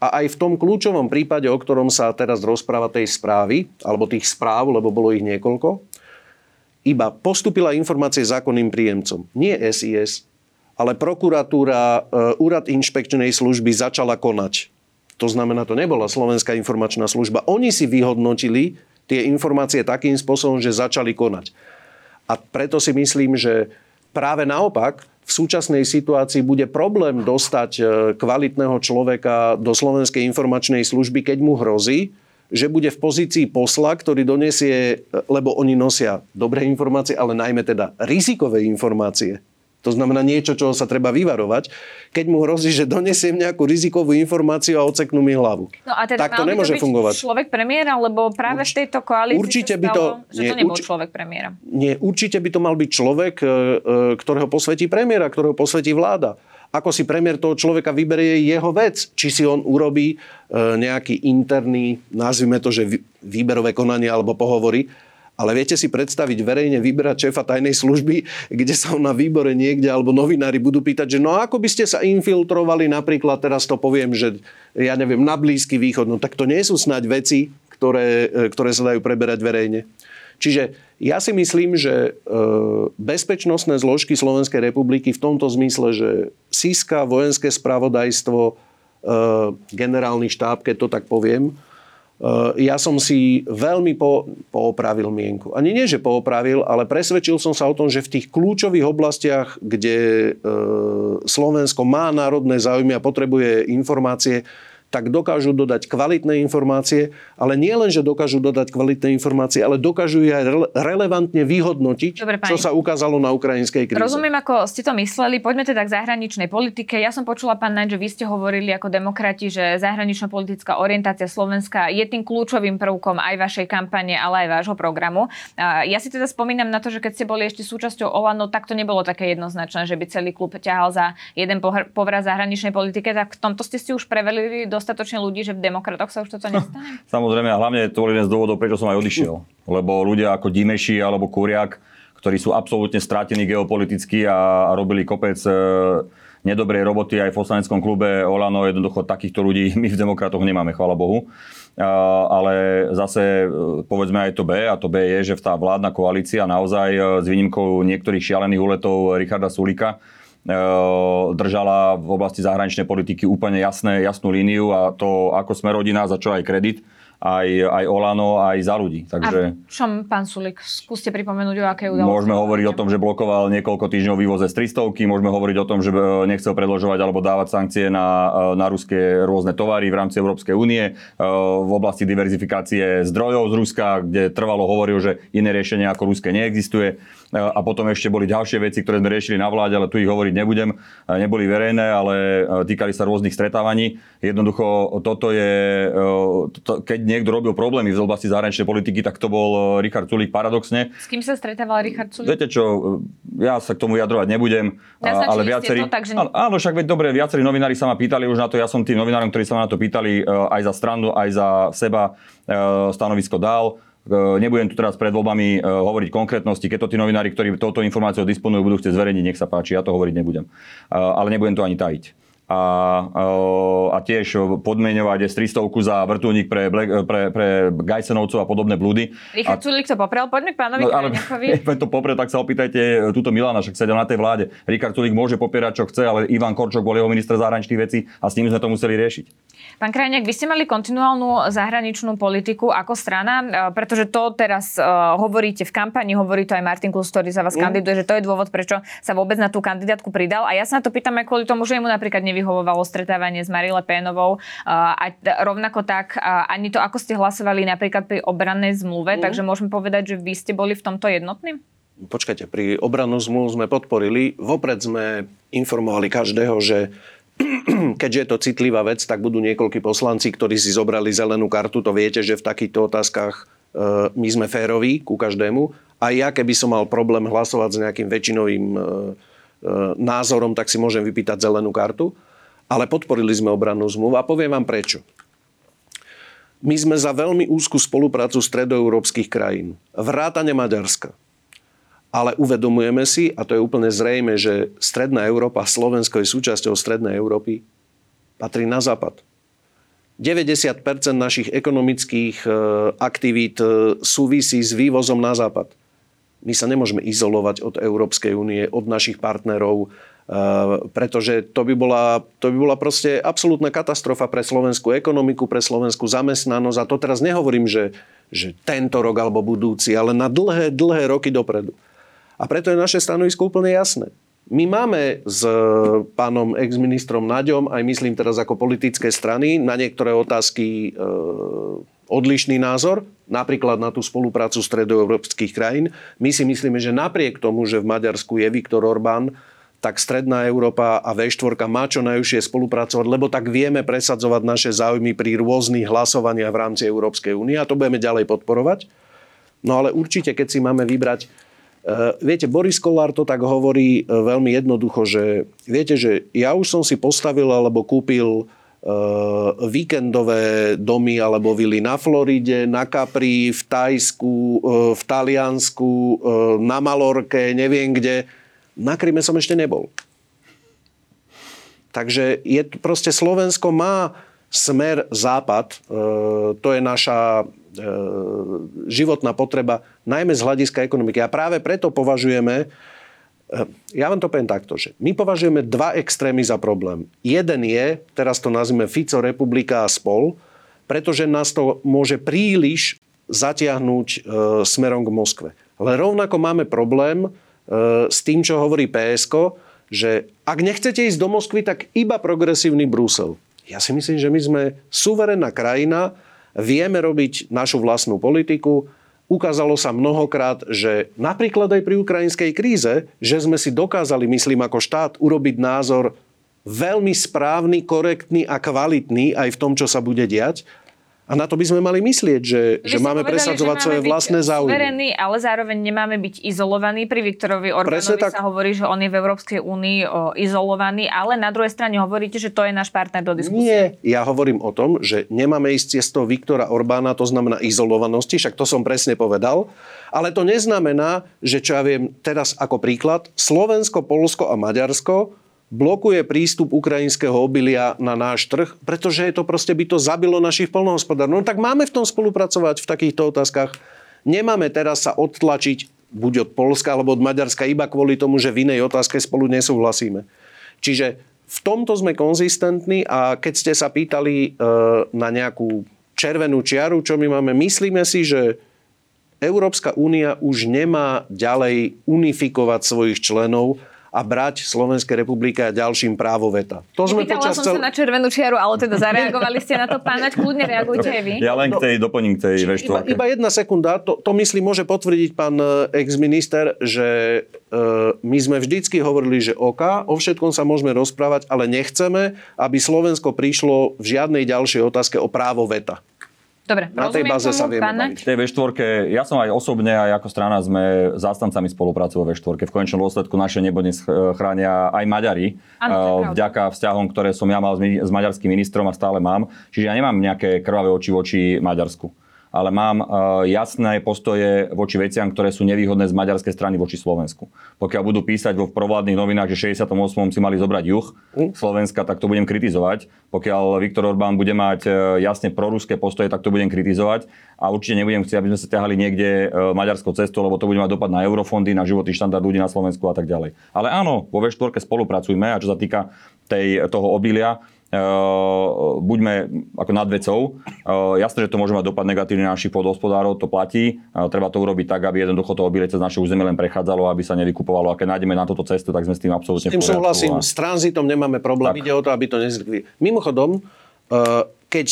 A aj v tom kľúčovom prípade, o ktorom sa teraz rozpráva tej správy, alebo tých správ, lebo bolo ich niekoľko, iba postupila informácie zákonným príjemcom. Nie SIS, ale prokuratúra, e, úrad inšpekčnej služby začala konať. To znamená, to nebola Slovenská informačná služba. Oni si vyhodnotili tie informácie takým spôsobom, že začali konať. A preto si myslím, že práve naopak, v súčasnej situácii bude problém dostať e, kvalitného človeka do Slovenskej informačnej služby, keď mu hrozí, že bude v pozícii posla, ktorý donesie, lebo oni nosia dobré informácie, ale najmä teda rizikové informácie. To znamená niečo, čo sa treba vyvarovať. Keď mu hrozí, že donesiem nejakú rizikovú informáciu a oceknú mi hlavu. No a teda tak to nemôže to fungovať. človek premiéra, lebo práve Urč, v tejto koalícii určite by to, stalo, že nie, to nebol urč, človek premiéra. Nie, určite by to mal byť človek, e, e, ktorého posvetí premiéra, ktorého posvetí vláda. Ako si premiér toho človeka vyberie, je jeho vec. Či si on urobí e, nejaký interný, nazvime to, že výberové konanie alebo pohovory, ale viete si predstaviť verejne vyberať šéfa tajnej služby, kde sa na výbore niekde alebo novinári budú pýtať, že no ako by ste sa infiltrovali napríklad, teraz to poviem, že ja neviem, na Blízky východ, no tak to nie sú snáď veci, ktoré, e, ktoré sa dajú preberať verejne. Čiže ja si myslím, že e, bezpečnostné zložky Slovenskej republiky v tomto zmysle, že SISKA, vojenské spravodajstvo, e, generálny štáb, keď to tak poviem, ja som si veľmi po, poopravil mienku. Ani nie, že poopravil, ale presvedčil som sa o tom, že v tých kľúčových oblastiach, kde Slovensko má národné záujmy a potrebuje informácie, tak dokážu dodať kvalitné informácie, ale nie len, že dokážu dodať kvalitné informácie, ale dokážu ich aj relevantne vyhodnotiť, Dobre, čo sa ukázalo na ukrajinskej kríze. Rozumiem, ako ste to mysleli. Poďme teda k zahraničnej politike. Ja som počula, pán Naď, že vy ste hovorili ako demokrati, že zahranično-politická orientácia Slovenska je tým kľúčovým prvkom aj vašej kampane, ale aj vášho programu. Ja si teda spomínam na to, že keď ste boli ešte súčasťou Olano, tak to nebolo také jednoznačné, že by celý klub ťahal za jeden povrat zahraničnej politike, tak v tomto ste si už prevelili do dostatočne ľudí, že v demokratoch sa už toto nestane? Samozrejme, a hlavne to bol jeden z dôvodov, prečo som aj odišiel. Lebo ľudia ako Dimeši alebo Kuriak, ktorí sú absolútne strátení geopoliticky a, robili kopec e, nedobrej roboty aj v poslaneckom klube Olano, jednoducho takýchto ľudí my v demokratoch nemáme, chvála Bohu. A, ale zase e, povedzme aj to B, a to B je, že tá vládna koalícia naozaj e, s výnimkou niektorých šialených úletov Richarda Sulika E, držala v oblasti zahraničnej politiky úplne jasné, jasnú líniu a to, ako sme rodina, za čo aj kredit aj, aj Olano, aj za ľudí. Takže... A čom, pán Sulik, skúste pripomenúť, o aké udalosti. Môžeme hovoriť o tom, že blokoval niekoľko týždňov vývoze z 300, môžeme hovoriť o tom, že e, nechcel predložovať alebo dávať sankcie na, e, na ruské rôzne tovary v rámci Európskej únie, e, v oblasti diverzifikácie zdrojov z Ruska, kde trvalo hovoril, že iné riešenie ako ruské neexistuje. A potom ešte boli ďalšie veci, ktoré sme riešili na vláde, ale tu ich hovoriť nebudem. Neboli verejné, ale týkali sa rôznych stretávaní. Jednoducho toto je, to, keď niekto robil problémy v oblasti zahraničnej politiky, tak to bol e, Richard Sulik paradoxne. S kým sa stretával Richard Sulik? Viete čo, e, ja sa k tomu jadrovať nebudem, Naznačili ale viacerí... To, takže... Áno, však veď dobre, viacerí novinári sa ma pýtali už na to, ja som tým novinárom, ktorí sa ma na to pýtali, e, aj za stranu, aj za seba stanovisko dal. Nebudem tu teraz pred voľbami hovoriť konkrétnosti. Keď to tí novinári, ktorí touto informáciou disponujú, budú chcieť zverejniť, nech sa páči, ja to hovoriť nebudem. Ale nebudem to ani tajiť a, a tiež podmienovať S-300 za vrtulník pre, pre, pre Gajsenovcov a podobné blúdy. Richard Sulik to poprel, poďme k pánovi no, ale, Keď to popre, tak sa opýtajte túto Milana, však sedel na tej vláde. Richard Sulik môže popierať, čo chce, ale Ivan Korčok bol jeho minister zahraničných vecí a s ním sme to museli riešiť. Pán Krajniak, vy ste mali kontinuálnu zahraničnú politiku ako strana, e, pretože to teraz uh, hovoríte v kampani, hovorí to aj Martin Klus, ktorý za vás mm. kandiduje, že to je dôvod, prečo sa vôbec na tú kandidátku pridal. A ja sa na to pýtam aj kvôli tomu, že mu napríklad nevy nevyhovovalo stretávanie s Marile Pénovou. A rovnako tak ani to, ako ste hlasovali napríklad pri obrannej zmluve, mm. takže môžeme povedať, že vy ste boli v tomto jednotní? Počkajte, pri obrannú zmluvu sme podporili. Vopred sme informovali každého, že keďže je to citlivá vec, tak budú niekoľkí poslanci, ktorí si zobrali zelenú kartu. To viete, že v takýchto otázkach e, my sme féroví ku každému. A ja, keby som mal problém hlasovať s nejakým väčšinovým e, e, názorom, tak si môžem vypýtať zelenú kartu ale podporili sme obrannú zmluvu a poviem vám prečo. My sme za veľmi úzkú spoluprácu stredoeurópskych krajín. Vrátane Maďarska. Ale uvedomujeme si, a to je úplne zrejme, že Stredná Európa, Slovensko je súčasťou Strednej Európy, patrí na západ. 90% našich ekonomických e, aktivít e, súvisí s vývozom na západ. My sa nemôžeme izolovať od Európskej únie, od našich partnerov, pretože to by, bola, to by bola proste absolútna katastrofa pre slovenskú ekonomiku, pre slovenskú zamestnanosť. A to teraz nehovorím, že, že tento rok alebo budúci, ale na dlhé, dlhé roky dopredu. A preto je naše stanovisko úplne jasné. My máme s pánom ex-ministrom Naďom, aj myslím teraz ako politické strany, na niektoré otázky e, odlišný názor, napríklad na tú spoluprácu stredoeurópskych krajín. My si myslíme, že napriek tomu, že v Maďarsku je Viktor Orbán, tak Stredná Európa a V4 má čo najúžšie spolupracovať, lebo tak vieme presadzovať naše záujmy pri rôznych hlasovaniach v rámci Európskej únie a to budeme ďalej podporovať. No ale určite, keď si máme vybrať Uh, viete, Boris Kolár to tak hovorí uh, veľmi jednoducho, že viete, že ja už som si postavil alebo kúpil uh, víkendové domy alebo vily na Floride, na Capri, v Tajsku, v Taliansku, na Malorke, neviem kde na Kryme som ešte nebol. Takže je, proste Slovensko má smer západ, e, to je naša e, životná potreba, najmä z hľadiska ekonomiky. A práve preto považujeme, e, ja vám to poviem takto, že my považujeme dva extrémy za problém. Jeden je, teraz to nazvime Fico, Republika a spol, pretože nás to môže príliš zatiahnuť e, smerom k Moskve. Ale rovnako máme problém, s tým, čo hovorí PSK, že ak nechcete ísť do Moskvy, tak iba progresívny Brusel. Ja si myslím, že my sme suverénna krajina, vieme robiť našu vlastnú politiku. Ukázalo sa mnohokrát, že napríklad aj pri ukrajinskej kríze, že sme si dokázali, myslím ako štát, urobiť názor veľmi správny, korektný a kvalitný aj v tom, čo sa bude diať. A na to by sme mali myslieť, že, že máme povedali, presadzovať že svoje vlastné záujmy. Suverený, ale zároveň nemáme byť izolovaní. Pri Viktorovi Orbánovi tak... sa hovorí, že on je v Európskej únii izolovaný, ale na druhej strane hovoríte, že to je náš partner do diskusie. Nie, ja hovorím o tom, že nemáme ísť cestou Viktora Orbána, to znamená izolovanosti, však to som presne povedal. Ale to neznamená, že čo ja viem, teraz ako príklad, Slovensko, Polsko a Maďarsko blokuje prístup ukrajinského obilia na náš trh, pretože je to proste by to zabilo našich polnohospodárov. No tak máme v tom spolupracovať v takýchto otázkach. Nemáme teraz sa odtlačiť buď od Polska alebo od Maďarska iba kvôli tomu, že v inej otázke spolu nesúhlasíme. Čiže v tomto sme konzistentní a keď ste sa pýtali e, na nejakú červenú čiaru, čo my máme, myslíme si, že Európska únia už nemá ďalej unifikovať svojich členov, a brať Slovenskej republike a ďalším právo veta. To sme počas som cel... sa na červenú čiaru, ale teda zareagovali ste na to pánať, kľudne reagujte aj vy. Ja len k tej doplním k tej iba, iba jedna sekunda, to, to myslím môže potvrdiť pán e, ex-minister, že e, my sme vždycky hovorili, že OK, o všetkom sa môžeme rozprávať, ale nechceme, aby Slovensko prišlo v žiadnej ďalšej otázke o právo veta. Dobre, na tej báze sa vieme baviť. V tej V4, ja som aj osobne, aj ako strana sme zástancami spolupráce vo V4. V konečnom dôsledku naše nebo dnes chránia aj Maďari. Ano, vďaka vzťahom, ktoré som ja mal s maďarským ministrom a stále mám. Čiže ja nemám nejaké krvavé oči voči Maďarsku ale mám uh, jasné postoje voči veciam, ktoré sú nevýhodné z maďarskej strany voči Slovensku. Pokiaľ budú písať vo provládnych novinách, že 68. si mali zobrať juh hm? Slovenska, tak to budem kritizovať. Pokiaľ Viktor Orbán bude mať uh, jasne proruské postoje, tak to budem kritizovať. A určite nebudem chcieť, aby sme sa ťahali niekde uh, maďarskou cestou, lebo to bude mať dopad na eurofondy, na životný štandard ľudí na Slovensku a tak ďalej. Ale áno, vo V4 spolupracujme a čo sa týka tej, toho obilia, Uh, buďme ako nad vecou. Uh, jasné, že to môže mať dopad negatívny na našich podhospodárov, to platí. Uh, treba to urobiť tak, aby jednoducho to obilie cez naše územie len prechádzalo, aby sa nevykupovalo. A keď nájdeme na toto cestu, tak sme s tým absolútne S tým súhlasím, s tranzitom nemáme problém, tak. ide o to, aby to nezlikli. Mimochodom, keď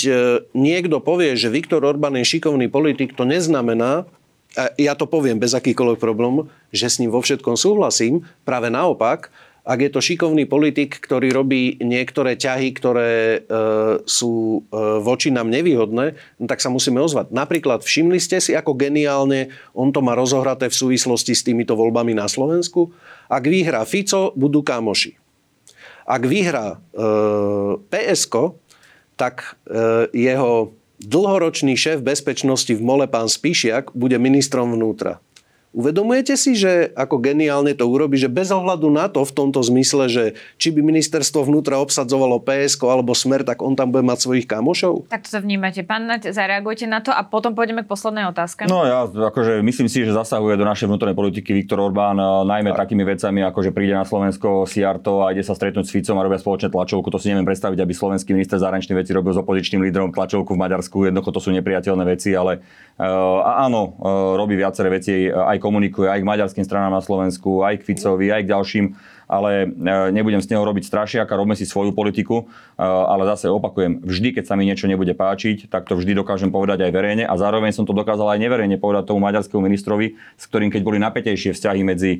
niekto povie, že Viktor Orbán je šikovný politik, to neznamená, ja to poviem bez akýchkoľvek problémov, že s ním vo všetkom súhlasím. Práve naopak, ak je to šikovný politik, ktorý robí niektoré ťahy, ktoré e, sú e, voči nám nevýhodné, no tak sa musíme ozvať. Napríklad všimli ste si, ako geniálne on to má rozohraté v súvislosti s týmito voľbami na Slovensku? Ak vyhrá Fico, budú kamoši. Ak vyhrá e, PSK, tak e, jeho dlhoročný šéf bezpečnosti v Mole, pán Spíšiak, bude ministrom vnútra. Uvedomujete si, že ako geniálne to urobí, že bez ohľadu na to v tomto zmysle, že či by ministerstvo vnútra obsadzovalo PSK alebo Smer, tak on tam bude mať svojich kamošov? Tak to vnímate. Pán Nať, zareagujte na to a potom pôjdeme k poslednej otázke. No ja akože myslím si, že zasahuje do našej vnútornej politiky Viktor Orbán eh, najmä tak. takými vecami, ako že príde na Slovensko Siarto a ide sa stretnúť s Ficom a robia spoločné tlačovku. To si neviem predstaviť, aby slovenský minister zahraničných vecí robil s opozičným lídrom tlačovku v Maďarsku. Jednoducho to sú nepriateľné veci, ale uh, áno, uh, robí viaceré veci, aj komunikuje aj k maďarským stranám na Slovensku, aj k Ficovi, aj k ďalším, ale e, nebudem z neho robiť strašiaka, robme si svoju politiku, e, ale zase opakujem, vždy, keď sa mi niečo nebude páčiť, tak to vždy dokážem povedať aj verejne a zároveň som to dokázal aj neverejne povedať tomu maďarskému ministrovi, s ktorým keď boli napätejšie vzťahy medzi e,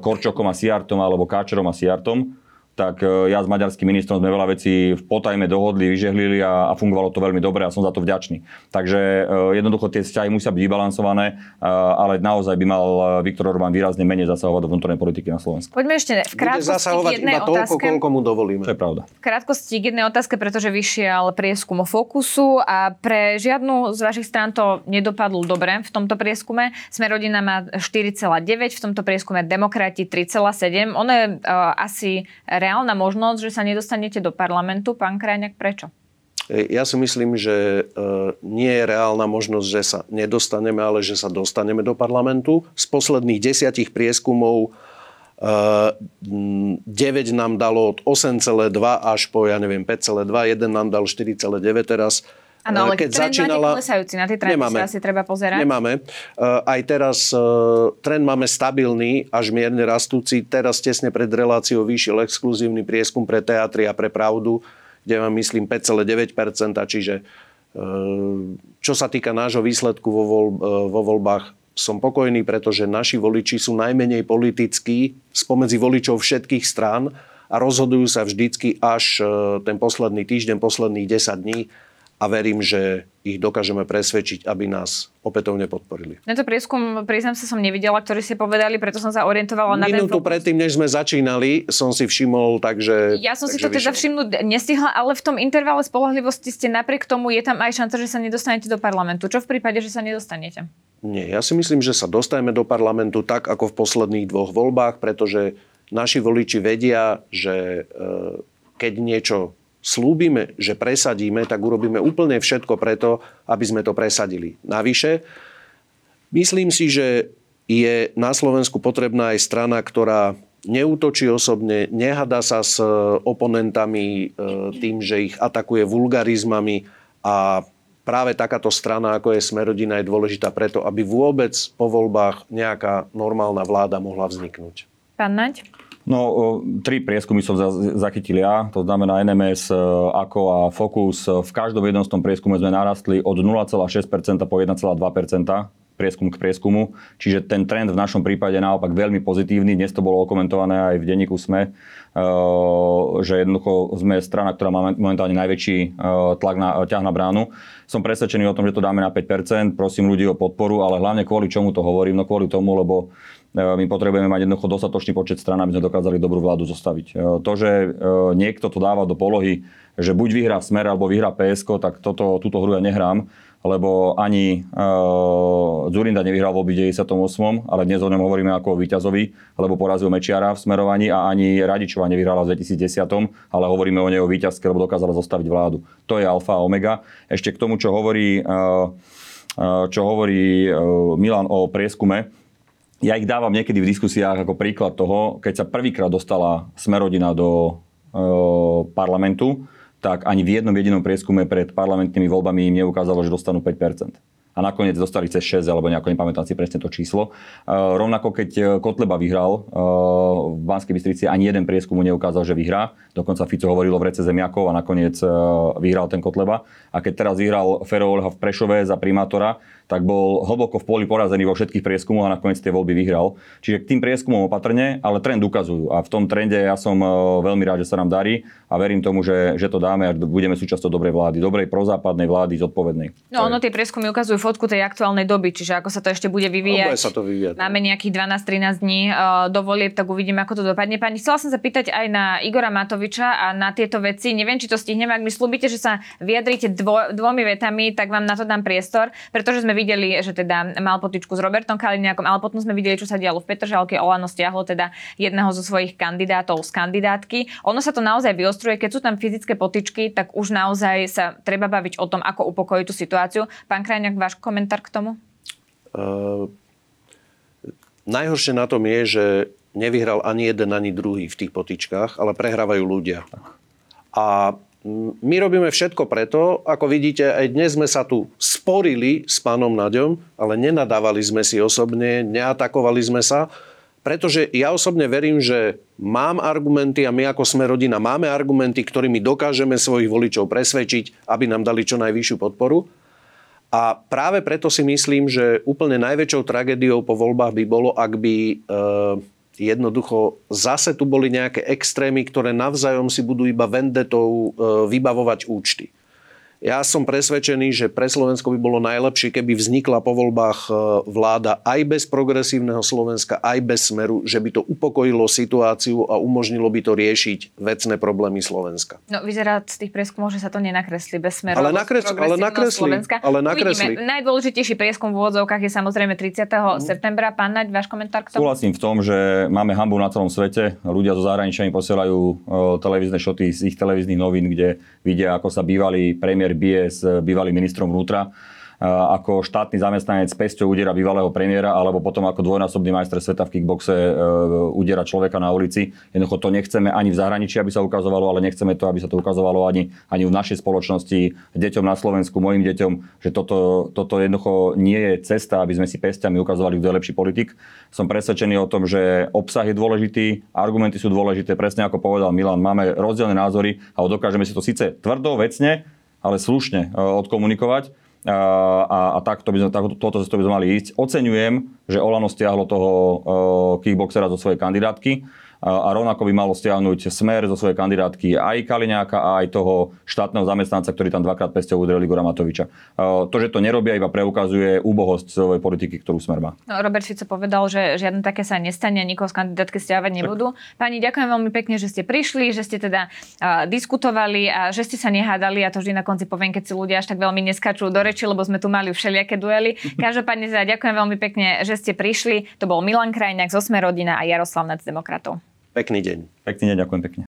Korčokom a Siartom alebo Káčerom a Siartom, tak e, ja s maďarským ministrom sme veľa vecí v potajme dohodli, vyžehlili a, a fungovalo to veľmi dobre a som za to vďačný. Takže e, jednoducho tie vzťahy musia byť vybalansované, e, ale naozaj by mal Viktor Orbán výrazne menej zasahovať do vnútornej politiky na Slovensku. Poďme ešte v krátkosti Bude zasahovať k jednej iba toľko, otázke. koľko mu dovolíme. To je pravda. V krátkosti k jednej otázke, pretože vyšiel prieskum o Fokusu a pre žiadnu z vašich strán to nedopadlo dobre v tomto prieskume. Sme rodina má 4,9, v tomto prieskume demokrati 3,7. Ono je uh, asi reálna možnosť, že sa nedostanete do parlamentu. Pán Krajňák, prečo? E, ja si myslím, že e, nie je reálna možnosť, že sa nedostaneme, ale že sa dostaneme do parlamentu. Z posledných desiatich prieskumov 9 e, nám dalo od 8,2 až po, ja neviem, 5,2, jeden nám dal 4,9 teraz. Áno, ale keď trend začínala... klesajúci, na tie trendy nemáme, sa asi treba pozerať. Nemáme. Uh, aj teraz uh, trend máme stabilný, až mierne rastúci. Teraz tesne pred reláciou vyšiel exkluzívny prieskum pre teatry a pre pravdu, kde mám myslím 5,9%, čiže uh, čo sa týka nášho výsledku vo, voľ, vo voľbách, som pokojný, pretože naši voliči sú najmenej politickí spomedzi voličov všetkých strán a rozhodujú sa vždycky až ten posledný týždeň, posledných 10 dní a verím, že ich dokážeme presvedčiť, aby nás opätovne podporili. Tento prieskum, priznám sa, som nevidela, ktorý ste povedali, preto som sa orientovala na Minútu ten... predtým, než sme začínali, som si všimol, takže... Ja som si to teda všimnúť nestihla, ale v tom intervale spolahlivosti ste napriek tomu, je tam aj šanca, že sa nedostanete do parlamentu. Čo v prípade, že sa nedostanete? Nie, ja si myslím, že sa dostaneme do parlamentu tak, ako v posledných dvoch voľbách, pretože naši voliči vedia, že e, keď niečo slúbime, že presadíme, tak urobíme úplne všetko preto, aby sme to presadili. Navyše, myslím si, že je na Slovensku potrebná aj strana, ktorá neútočí osobne, nehada sa s oponentami e, tým, že ich atakuje vulgarizmami a práve takáto strana, ako je Smerodina, je dôležitá preto, aby vôbec po voľbách nejaká normálna vláda mohla vzniknúť. Pán Naď? No, tri prieskumy som zachytil ja, to znamená NMS, e, AKO a Focus. V každom jednom z tom prieskume sme narastli od 0,6% po 1,2% prieskum k prieskumu. Čiže ten trend v našom prípade naopak veľmi pozitívny. Dnes to bolo okomentované aj v denníku SME, e, že jednoducho sme strana, ktorá má momentálne najväčší e, tlak na, ťah na bránu. Som presvedčený o tom, že to dáme na 5%. Prosím ľudí o podporu, ale hlavne kvôli čomu to hovorím? No kvôli tomu, lebo E, my potrebujeme mať jednoducho dostatočný počet stran, aby sme dokázali dobrú vládu zostaviť. E, to, že e, niekto to dáva do polohy, že buď vyhrá Smer alebo vyhrá PSK, tak toto, túto hru ja nehrám, lebo ani uh, Zurinda nevyhral v obide 98, ale dnes o ňom hovoríme ako o víťazovi, lebo porazil Mečiara v smerovaní a ani Radičová nevyhrala v 2010, ale hovoríme o nej o víťazke, lebo dokázala zostaviť vládu. To je alfa a omega. Ešte k tomu, čo hovorí, uh, čo hovorí Milan o prieskume, ja ich dávam niekedy v diskusiách ako príklad toho, keď sa prvýkrát dostala Smerodina do e, parlamentu, tak ani v jednom jedinom prieskume pred parlamentnými voľbami im neukázalo, že dostanú 5% a nakoniec dostali cez 6 alebo nejako nepamätám si presne to číslo. Uh, rovnako keď e, Kotleba vyhral uh, v Banskej Bystrici, ani jeden prieskum neukázal, že vyhrá. Dokonca Fico hovoril o vrece zemiakov a nakoniec vyhral ten Kotleba. A keď teraz vyhral Fero v Prešove za primátora, tak bol hlboko v poli porazený vo všetkých prieskumoch a nakoniec tie voľby vyhral. Čiže k tým prieskumom opatrne, ale trend ukazujú. A v tom trende ja som veľmi rád, že sa nám darí a verím tomu, že, že to dáme a budeme súčasťou dobrej vlády, dobrej prozápadnej vlády, zodpovednej. No ono tie prieskumy ukazujú fotku tej aktuálnej doby, čiže ako sa to ešte bude vyvíjať. No, bude sa to vyvíjať. Máme nejakých 12-13 dní uh, do volieb, tak uvidíme, ako to dopadne. Pani, chcela som sa pýtať aj na Igora Matoviča a na tieto veci. Neviem, či to stihneme. Ak mi slúbite, že sa vyjadríte dvo, dvomi vetami, tak vám na to dám priestor, pretože sme videli, že teda mal potičku s Robertom Kaliniakom, ale potom sme videli, čo sa dialo v Petržalke. Olano stiahlo teda jedného zo svojich kandidátov z kandidátky. Ono sa to naozaj vyostruje, keď sú tam fyzické potičky, tak už naozaj sa treba baviť o tom, ako upokojiť tú situáciu. Pán Krajňák, váš komentár k tomu? Uh, najhoršie na tom je, že nevyhral ani jeden, ani druhý v tých potičkách, ale prehrávajú ľudia. A my robíme všetko preto, ako vidíte, aj dnes sme sa tu sporili s pánom Naďom, ale nenadávali sme si osobne, neatakovali sme sa, pretože ja osobne verím, že mám argumenty a my ako sme rodina máme argumenty, ktorými dokážeme svojich voličov presvedčiť, aby nám dali čo najvyššiu podporu. A práve preto si myslím, že úplne najväčšou tragédiou po voľbách by bolo, ak by e, jednoducho zase tu boli nejaké extrémy, ktoré navzájom si budú iba vendetou e, vybavovať účty. Ja som presvedčený, že pre Slovensko by bolo najlepšie, keby vznikla po voľbách e, vláda aj bez progresívneho Slovenska, aj bez smeru, že by to upokojilo situáciu a umožnilo by to riešiť vecné problémy Slovenska. No vyzerá z tých prieskumov, že sa to nenakreslí bez smeru. Ale, nakres, ale nakreslí. Ale nakreslí. Najdôležitejší prieskum v úvodzovkách je samozrejme 30. Mm. septembra. Pán Naď, váš komentár k tomu? Súhlasím v tom, že máme hambu na celom svete. Ľudia zo zahraničia im posielajú televízne šoty z ich televíznych novín, kde vidia, ako sa bývalý premiér premiér bije s bývalým ministrom vnútra ako štátny zamestnanec pesťou udiera bývalého premiéra, alebo potom ako dvojnásobný majster sveta v kickboxe e, udiera človeka na ulici. Jednoducho to nechceme ani v zahraničí, aby sa ukazovalo, ale nechceme to, aby sa to ukazovalo ani, ani v našej spoločnosti, deťom na Slovensku, mojim deťom, že toto, toto jednoducho nie je cesta, aby sme si pestiami ukazovali, kto je lepší politik. Som presvedčený o tom, že obsah je dôležitý, argumenty sú dôležité, presne ako povedal Milan, máme rozdielne názory, ale dokážeme si to síce tvrdo, vecne, ale slušne e, odkomunikovať. A, a, a tak to by sme, tak, toto to by sme mali ísť. Oceňujem, že Olano stiahlo toho uh, kickboxera zo svojej kandidátky a rovnako by malo stiahnuť smer zo svojej kandidátky aj Kaliňáka a aj toho štátneho zamestnanca, ktorý tam dvakrát pesťou udrel Igora Matoviča. To, že to nerobia, iba preukazuje úbohosť svojej politiky, ktorú smer má. No, Robert Fico povedal, že žiadne také sa nestane a nikoho z kandidátky stiahovať nebudú. Pani, ďakujem veľmi pekne, že ste prišli, že ste teda uh, diskutovali a že ste sa nehádali a to vždy na konci poviem, keď si ľudia až tak veľmi neskačú do reči, lebo sme tu mali všelijaké duely. Každopádne teda ďakujem veľmi pekne, že ste prišli. To bol Milan Krajňák z Osme rodina a Jaroslav Nac demokratov. Pekný deň. Pekný deň, ďakujem pekne.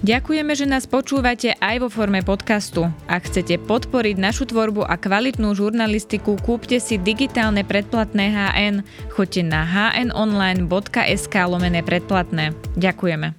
Ďakujeme, že nás počúvate aj vo forme podcastu. Ak chcete podporiť našu tvorbu a kvalitnú žurnalistiku, kúpte si digitálne predplatné HN. Choďte na hnonline.sk lomené predplatné. Ďakujeme.